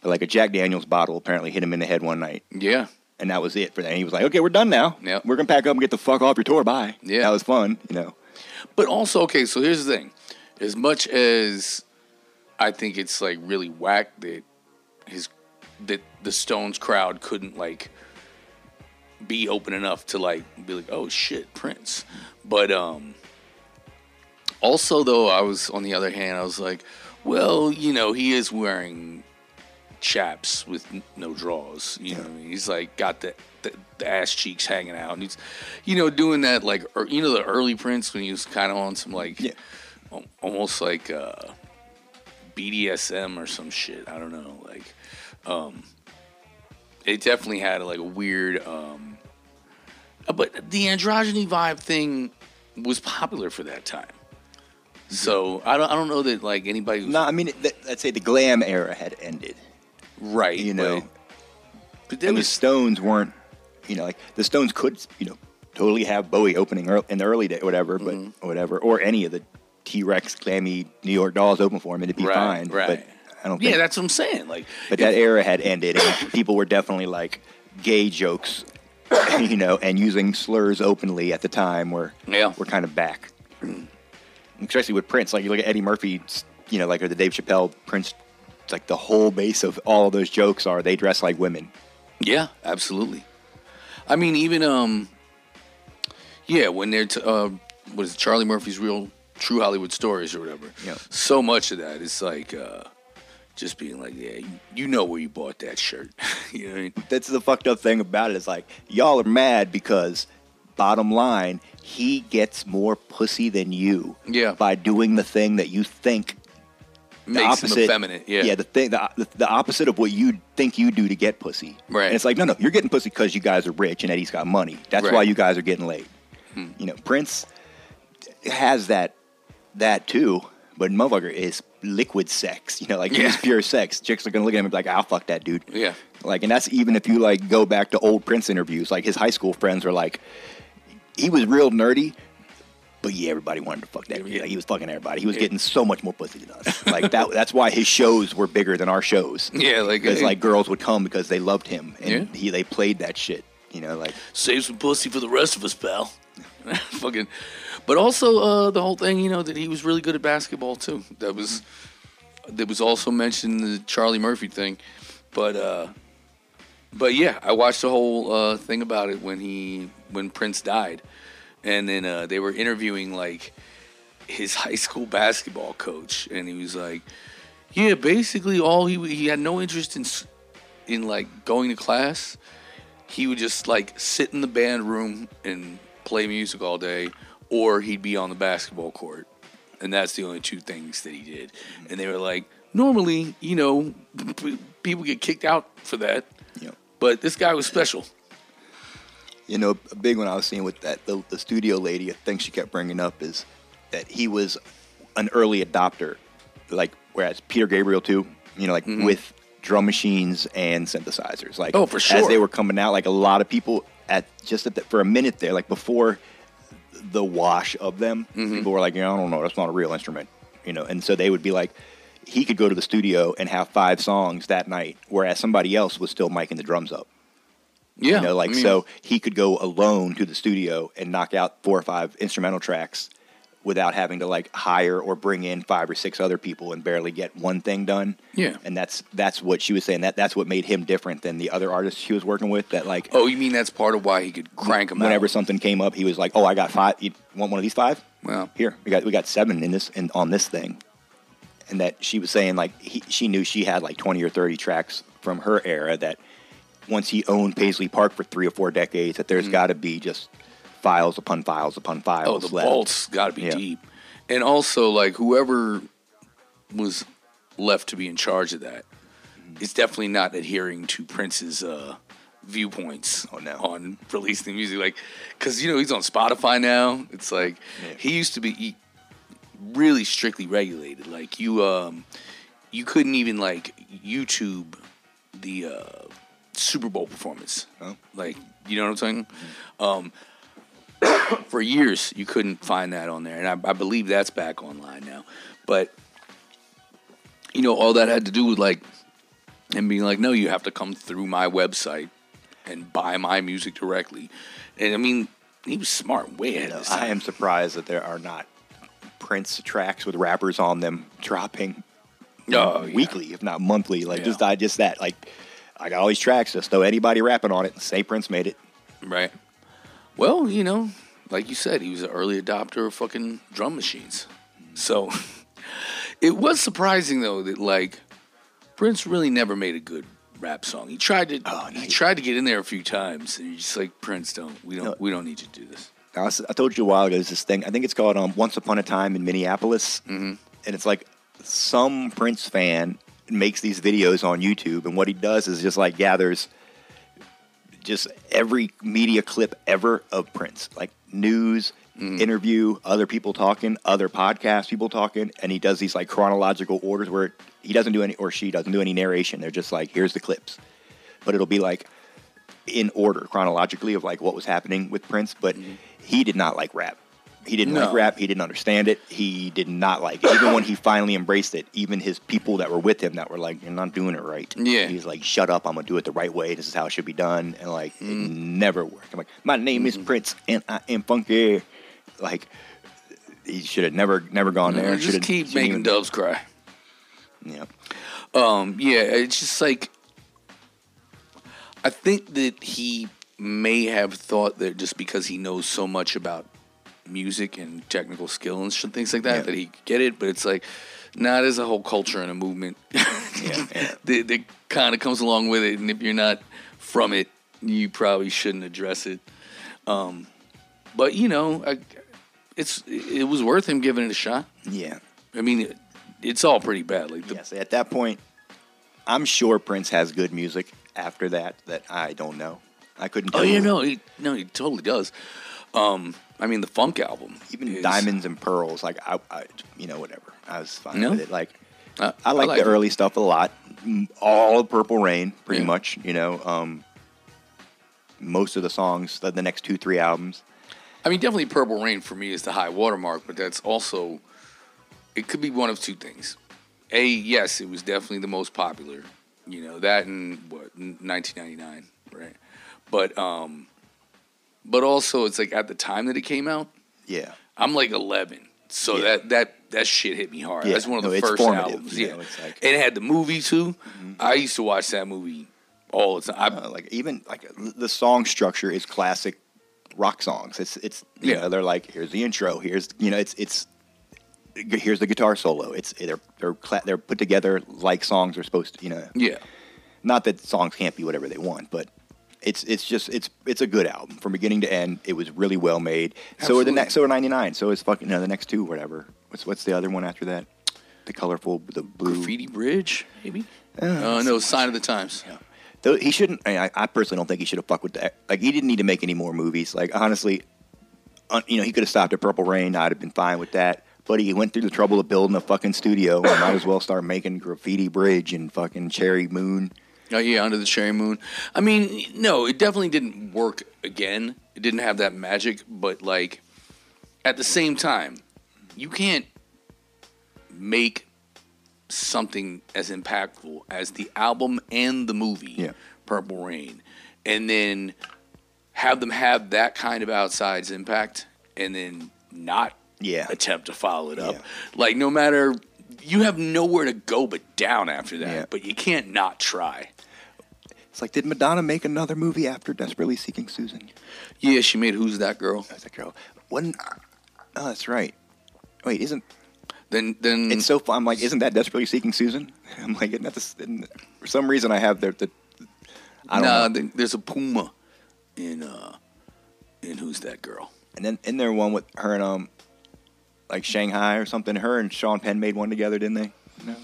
But like a Jack Daniels bottle apparently hit him in the head one night, yeah and that was it for that. And he was like, "Okay, we're done now. Yep. We're gonna pack up and get the fuck off your tour. Bye." Yeah. that was fun. You know. But also, okay, so here's the thing. As much as I think it's like really whack that his that the Stones crowd couldn't like be open enough to like be like, oh shit, Prince. But um also though I was on the other hand, I was like, well, you know, he is wearing chaps with no draws. You know, what I mean? he's like got the, the the ass cheeks hanging out, and he's, you know, doing that like er, you know the early Prince when he was kind of on some like, Yeah. al- almost like uh, BDSM or some shit. I don't know, like, um, it definitely had like a weird um, Uh, But the androgyny vibe thing was popular for that time. So I don't I don't know that like anybody was No, I mean, th- let's say the glam era had ended. Right. You know, but, but there and the Stones weren't, you know, like the Stones could, you know, totally have Bowie opening ear- in the early day, whatever, but Mm-hmm. whatever, or any of the T Rex, clammy New York Dolls open for him, and it'd be Right, fine. right. But I don't. yeah, that's what I'm saying. Like, But that era had ended, and people were definitely like gay jokes, [COUGHS] you know, and using slurs openly at the time were Yeah. were kind of back. Especially with Prince, like you look at Eddie Murphy, you know, like or the Dave Chappelle Prince. It's like the whole base of all of those jokes are they dress like women. Yeah, absolutely. I mean, even um, yeah, when they're t- uh, what is it, Charlie Murphy's real true Hollywood stories or whatever. Yeah. So much of that is like uh, just being like, yeah, you, you know where you bought that shirt. [LAUGHS] you know I mean? That's the fucked up thing about it. Is like y'all are mad because bottom line, he gets more pussy than you. Yeah. By doing the thing that you think the Makes opposite, him effeminate. Yeah. yeah, the thing, the, the, the opposite of what you think you do to get pussy. Right. And it's like, no, no, you're getting pussy because you guys are rich and Eddie's got money. That's Right. Hmm. why you guys are getting laid. You know, Prince has that, that too, but motherfucker is liquid sex. You know, like Yeah. he's pure sex. Chicks are gonna look at him and be like, "I'll fuck that dude." Yeah. Like, and that's even if you like go back to old Prince interviews. Like his high school friends were like, he was real nerdy, but yeah, everybody wanted to fuck that. Like, he was fucking everybody. He was Yeah. getting so much more pussy than us. Like that. That's why his shows were bigger than our shows. [LAUGHS] Yeah, like, because hey. like girls would come because they loved him and Yeah. he they played that shit. You know, like Save some pussy for the rest of us, pal. [LAUGHS] Fucking, but also uh, the whole thing, you know, that he was really good at basketball too. That was that was also mentioned in the Charlie Murphy thing, but uh, but yeah, I watched the whole uh, thing about it when he when Prince died, and then uh, they were interviewing like his high school basketball coach, and he was like, "Yeah, basically all he he had no interest in in like going to class." he would just like sit in the band room and play music all day, or he'd be on the basketball court. And that's the only two things that he did. And they were like, normally, you know, people get kicked out for that, know. but this guy was special. You know, a big one I was seeing with that the, the studio lady, a thing she kept bringing up is that he was an early adopter, like whereas Peter Gabriel too. You know, like with drum machines and synthesizers. Like, Mm-hmm. Oh, for sure. as they were coming out, like a lot of people at just at the, for a minute there, like before the wash of them, Mm-hmm. people were like, yeah, I don't know, that's not a real instrument. You know, and so they would be like, he could go to the studio and have five songs that night, whereas somebody else was still miking the drums up. Yeah. You know, like I mean, so he could go alone to the studio and knock out four or five instrumental tracks without having to like hire or bring in five or six other people and barely get one thing done. Yeah. And that's that's what she was saying. That that's what made him different than the other artists she was working with. That like Oh, you mean that's part of why he could crank them out? whenever out? something came up, he was like, "Oh, I got five. You want one of these five? Well, Here, we got we got seven in this in, on this thing." And that she was saying like he, she knew she had like twenty or thirty tracks from her era that once he owned Paisley Park for three or four decades, that there's got to be just files upon files upon files. Mm-hmm. oh, the left. vault's got to be Yeah. deep. And also, like, whoever was left to be in charge of that that is definitely not adhering to Prince's uh, viewpoints Oh, no. on releasing music. Like, because, you know, he's on Spotify now. It's like, Yeah. he used to be really strictly regulated. Like, you, um, you couldn't even, like, YouTube the uh, Super Bowl performance. Oh. Like, you know what I'm saying? Um, [COUGHS] for years you couldn't find that on there, and I, I believe that's back online now. But you know, all that had to do with like and being like, "No, you have to come through my website and buy my music directly." And I mean, he was smart, way ahead You know, of time. I am surprised that there are not Prince tracks with rappers on them dropping Oh, yeah. weekly, if not monthly. Like Yeah. just I just that like I got all these tracks. Just throw anybody rapping on it and say Prince made it. Right. Well, you know, like you said, he was an early adopter of fucking drum machines. So [LAUGHS] it was surprising though that like Prince really never made a good rap song. He tried to Oh, he he- tried to get in there a few times and you're just like Prince don't we don't No. we don't need you to do this. I, was, I told you a while ago. There's this thing. I think it's called um, "Once Upon a Time in Minneapolis," Mm-hmm. and it's like some Prince fan makes these videos on YouTube, and what he does is just like gathers just every media clip ever of Prince, like news, mm. interview, other people talking, other podcast people talking, and he does these like chronological orders where he doesn't do any or she doesn't do any narration. They're just like, here's the clips, but it'll be like in order chronologically of like what was happening with Prince. But mm-hmm. he did not like rap. He didn't like rap. He didn't understand it. He did not like it. Even when he finally embraced it, even his people that were with him that were like, "You're not doing it right." Yeah. he's like, "Shut up! I'm gonna do it the right way. This is how it should be done." And like, it Mm. never worked. I'm like, "My name is Prince, and I am funky." Like, he should have never, never gone there. just Should've- keep making even- doves cry. Yeah, Um, yeah, it's just like I think that he may have thought that just because he knows so much about music and technical skill and things like that, Yeah. that he could get it. But it's like, nah, there's a whole culture and a movement [LAUGHS] yeah, yeah. that, that kind of comes along with it. And if you're not from it, you probably shouldn't address it. Um, but you know, I, it's it was worth him giving it a shot. yeah. I mean, it, it's all pretty bad. Like the, Yes, at that point, I'm sure Prince has good music. After that, that I don't know. I couldn't. Tell Oh yeah, you. no, he no, he totally does. Um, I mean, the funk album, even is- diamonds and pearls. Like I, I, you know, whatever. I was fine No? with it. Like Uh, I like, like the it. early stuff a lot. All of Purple Rain, pretty Yeah. much. You know, um, most of the songs, the, the next two, three albums. I mean, definitely Purple Rain for me is the high watermark, but that's also it could be one of two things. A, yes, it was definitely the most popular. You know that in what 1999, right? But um, but also it's like at the time that it came out, Yeah, I'm like 11, so Yeah. that that that shit hit me hard. Yeah, That's one of no, the first albums. you Yeah, know, it's like- and it had the movie too. I used to watch that movie all the time. Uh, like even like the song structure is classic rock songs. It's it's you Yeah. know, they're like here's the intro, here's you know it's it's here's the guitar solo. It's they're they're cla- they're put together like songs are supposed to. You know, yeah. not that songs can't be whatever they want, but it's it's just it's it's a good album from beginning to end. It was really well made. So are the next so are ninety nine. So is fucking no the next two whatever. What's what's the other one after that? The colorful the blue. Graffiti Bridge, maybe. Uh, Uh, no, Sign of the Times. Though he shouldn't. I, I personally don't think he should have fucked with that. Like he didn't need to make any more movies. Like honestly, uh, you know he could have stopped at Purple Rain. I'd have been fine with that. But he went through the trouble of building a fucking studio. I might as well start making Graffiti Bridge and fucking Cherry Moon. Oh yeah, Under the Cherry Moon. I mean, no, it definitely didn't work again. It didn't have that magic, but like at the same time, you can't make something as impactful as the album and the movie Yeah. Purple Rain and then have them have that kind of outsides impact and then not Yeah. attempt to follow it up. Yeah. Like no matter you have nowhere to go but down after that, but you can't not try. It's like, did Madonna make another movie after Desperately Seeking Susan? Yeah, she made Who's That Girl? That's that girl. When? Oh, that's right. Wait, isn't Then then it's so fun? I'm like, isn't that Desperately Seeking Susan? [LAUGHS] I'm like, isn't that the, isn't- for some reason I have the, the I don't nah, know. there's a puma in uh in Who's That Girl? And then in there one with her and um, like Shanghai or something. Her and Sean Penn made one together, didn't they? No.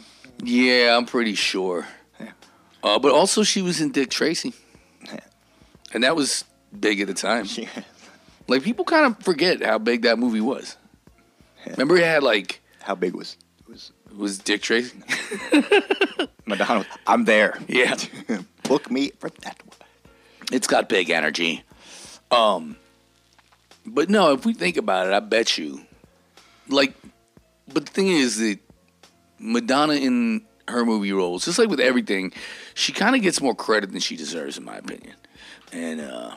Yeah, I'm pretty sure. Uh, but also she was in Dick Tracy, and that was big at the time. [LAUGHS] Yeah. Like people kind of forget how big that movie was. Yeah. Remember, it had like How big was was was Dick Tracy? [LAUGHS] Madonna? I'm there. Yeah. [LAUGHS] Book me for that one. It's got big energy. Um, but no, if we think about it, I bet you, like, but the thing is that Madonna in her movie roles, just like with everything, she kind of gets more credit than she deserves, in my opinion. And uh,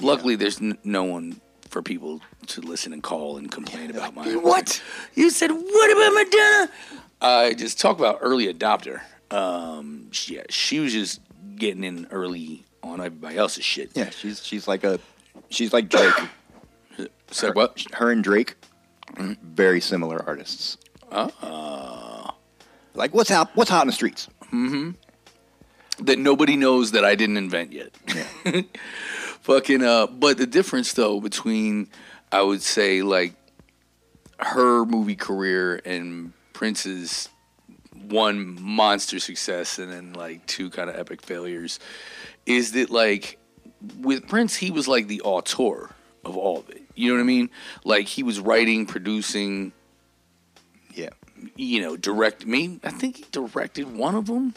luckily, there's n- no one for people to listen and call and complain about my [LAUGHS] What? You said what about Madonna? I just talk about early adopter. Um, she, yeah, she was just getting in early on everybody else's shit. Yeah, she's she's like a she's like Drake. [COUGHS] Said what? Her and Drake, very similar artists. Uh, Like what's hot? What's hot in the streets? that nobody knows that I didn't invent yet. [LAUGHS] Fucking uh but the difference though between I would say like her movie career and Prince's one monster success and then like two kind of epic failures is that like with Prince, he was like the auteur of all of it. You know what I mean? Like he was writing, producing, Yeah. You know, direct. Me, I think he directed one of them.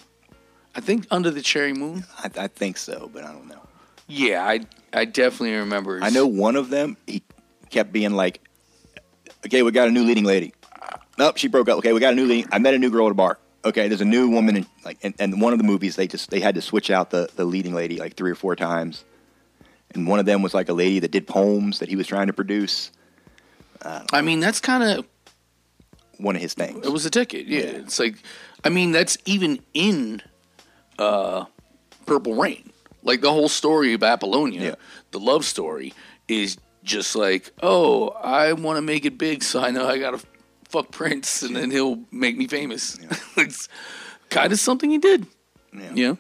I think Under the Cherry Moon. I, I think so, but I don't know. Yeah, I I definitely remember. I know one of them. He kept being like, "Okay, we got a new leading lady." Nope, she broke up. Okay, we got a new leading. I met a new girl at a bar. Okay, there's a new woman in like, and, and one of the movies they just they had to switch out the the leading lady like three or four times, and one of them was like a lady that did poems that he was trying to produce. I mean, that's kind of One of his things. it was a ticket. Yeah. it's like, I mean, that's even in uh, Purple Rain. Like the whole story of Apollonia, Yeah. the love story is just like, oh, I want to make it big, so I know I gotta fuck Prince, and then he'll make me famous. [LAUGHS] it's kind of something he did. Yeah. You know,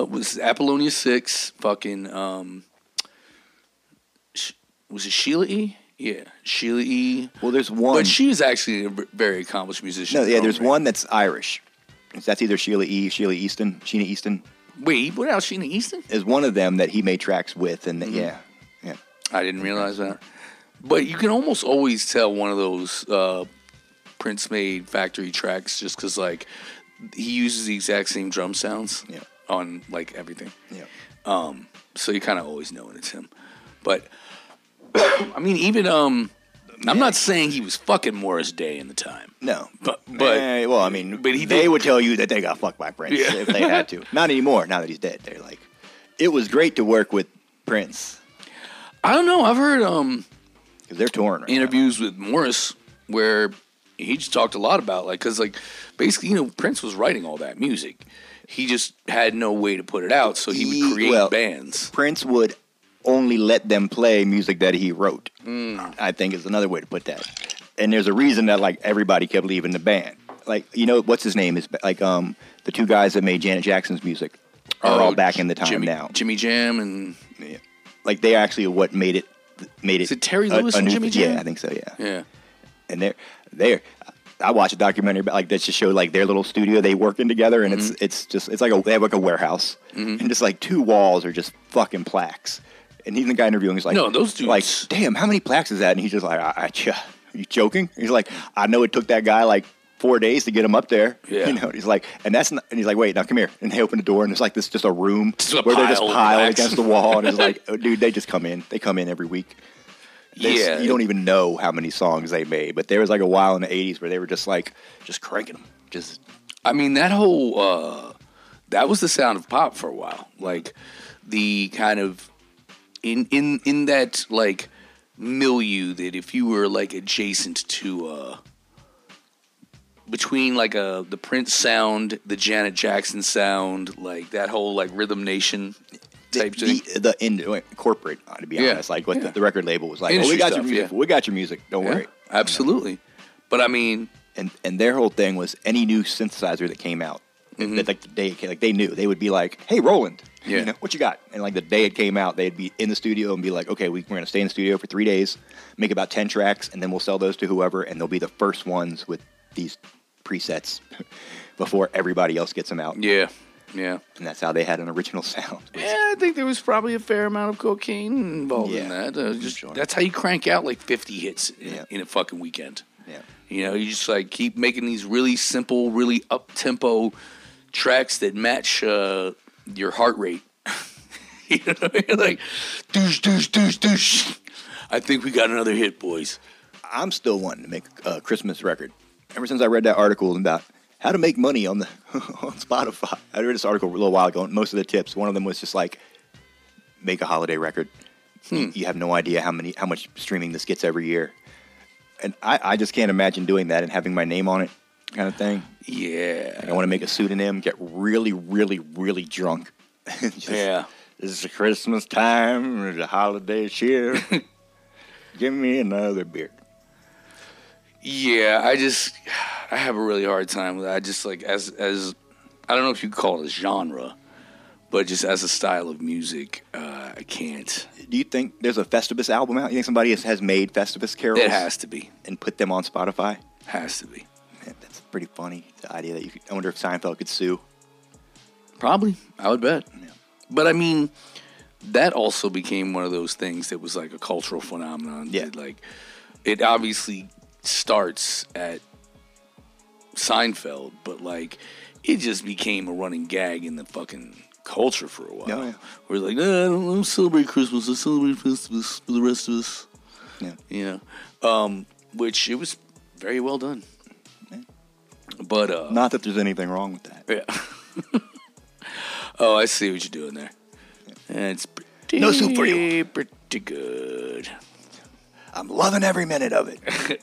uh, was Apollonia six fucking um, was it Sheila E? Yeah, Sheila E. Well, there's one. But she's actually a very accomplished musician. no, yeah, there's right. one that's Irish. That's either Sheila E. Sheila Easton, Sheena Easton Wait, he put out Sheena Easton? is one of them that he made tracks with, and Mm-hmm. yeah, yeah. I didn't realize that. But you can almost always tell one of those uh, Prince made factory tracks just because, like, he uses the exact same drum sounds Yeah. on, like, everything. Yeah. Um, So you kind of always know when it's him. But, [COUGHS] I mean, even, um, I'm not saying he was fucking Morris Day in the time. No, But- but- Eh, well, I mean, but he they did- would tell you that they got fucked by Prince Yeah. if they had to. [LAUGHS] Not anymore. Now that he's dead, they're like, it was great to work with Prince I don't know. I've heard, um, because they're touring right interviews with Morris where he just talked a lot about like because like basically you know Prince was writing all that music. He just had no way to put it out, so he He- would create well, bands. Prince would only let them play music that he wrote. Mm. I think is another way to put that. And there's a reason that like everybody kept leaving the band. Like you know what's his name is like um the two guys that made Janet Jackson's music are all back in the time Oh, Jimmy, now. Jimmy Jam and Yeah. Like they actually what made it made it. Is it Terry a- Lewis a and new- Jimmy Jam? Yeah, I think so. Yeah. yeah. and they're they're I watched a documentary about like that just showed like their little studio they working together and Mm-hmm. it's it's just it's like a they have like a warehouse and just like two walls are just fucking plaques and he's the guy interviewing he's like No, those dudes- like damn how many plaques is that and he's just like I, I, are you joking he's like I know it took that guy like four days to get him up there Yeah. you know he's like and that's not, and he's like wait now come here and they open the door and it's like this just a room Just a where they're just piled against the wall and it's like [LAUGHS] oh, dude they just come in they come in every week there's- Yeah. you don't even know how many songs they made, but there was like a while in the '80s where they were just like just cranking them. Just I mean that whole uh that was the sound of pop for a while. Like the kind of in in in that like milieu that if you were like adjacent to uh between like a the Prince sound, the Janet Jackson sound, like that whole like Rhythm Nation type the, thing. the, the in, corporate, uh, to be Yeah. honest, like what Yeah. the, the record label was like. Oh, we got stuff, your music. yeah. We got your music. Don't worry. absolutely. But I mean, And and their whole thing was any new synthesizer that came out. Mm-hmm. That, like the day like they knew they would be like, "Hey, Roland, Yeah. you know, what you got?" And like the day it came out, they'd be in the studio and be like, "Okay, we, we're going to stay in the studio for three days, make about ten tracks, and then we'll sell those to whoever, and they'll be the first ones with these presets [LAUGHS] before everybody else gets them out." yeah, yeah. and that's how they had an original [LAUGHS] sound. Yeah, I think there was probably a fair amount of cocaine involved in that. Uh, just Sure. that's how you crank out like 50 hits in, Yeah. in a fucking weekend. Yeah. You know, you just like keep making these really simple, really up tempo tracks that match uh, your heart rate. [LAUGHS] you know, [LAUGHS] like douche, douche, douche, douche. I think we got another hit, boys. I'm still wanting to make a Christmas record. Ever since I read that article about how to make money on the [LAUGHS] on Spotify, I read this article a little while ago. And most of the tips, one of them was just like make a holiday record. You, you have no idea how many how much streaming this gets every year, and I, I just can't imagine doing that and having my name on it, kind of thing. Yeah. I want to make a pseudonym, get really, really, really drunk. [LAUGHS] Just, Yeah. It's Christmas time, it's a holiday cheer. [LAUGHS] Give me another beer. Yeah, I just I have a really hard time with that. I just like as as I don't know if you call it a genre, but just as a style of music, uh, I can't. Do you think there's a Festivus album out? You think somebody has, has made Festivus carols It has to be, and put them on Spotify? has to be. Pretty funny. The idea that you could, I wonder if Seinfeld could sue. Probably, I would bet. But I mean, that also became one of those things that was like a cultural phenomenon. Yeah. That, like it obviously starts at Seinfeld, but like it just became a running gag in the fucking culture for a while. Oh, yeah. We're like, nah, I don't, I don't celebrate Christmas. I celebrate Festivus for the rest of us. Yeah. You know, um, which it was very well done. But uh, Not that there's anything wrong with that. yeah. [LAUGHS] oh, I see what you're doing there. It's pretty, No soup for you. pretty good. I'm loving every minute of it. [LAUGHS]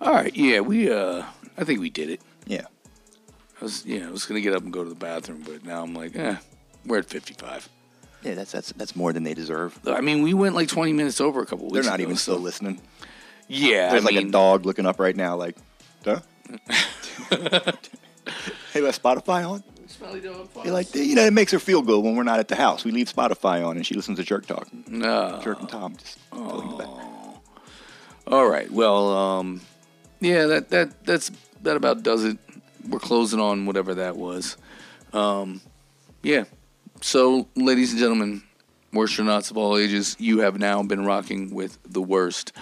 All right, yeah, we uh, I think we did it. Yeah. I was, yeah, I was gonna get up and go to the bathroom, but now I'm like, eh, we're at 55. Yeah, that's that's that's more than they deserve. I mean, we went like 20 minutes over a couple weeks. They're not ago, even so- still listening. Yeah, There's I like mean, a dog looking up right now, like, huh? [LAUGHS] hey, that Spotify on? You're like, you know, it makes her feel good when we're not at the house. We leave Spotify on and she listens to Jerk Talk. No. Jerk and Tom just filling the back. All right. Well, um, yeah, that that that's that about does it. We're closing on whatever that was. Um, yeah. So, ladies and gentlemen, worstronauts of all ages, you have now been rocking with the worst.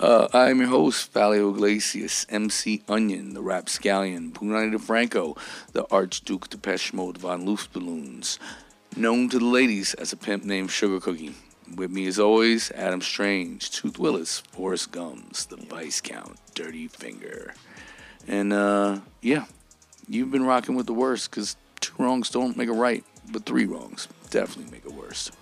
Uh, I am your host, Valio Iglesias, MC Onion, the Rapscallion, Punani DeFranco, the Archduke Depeche Mode Von Luftballoons, known to the ladies as a pimp named Sugar Cookie. With me, as always, Adam Strange, Tooth Willis, Forrest Gums, the Vice Count, Dirty Finger. And, uh, yeah, you've been rocking with the worst because two wrongs don't make a right, but three wrongs definitely make a worst.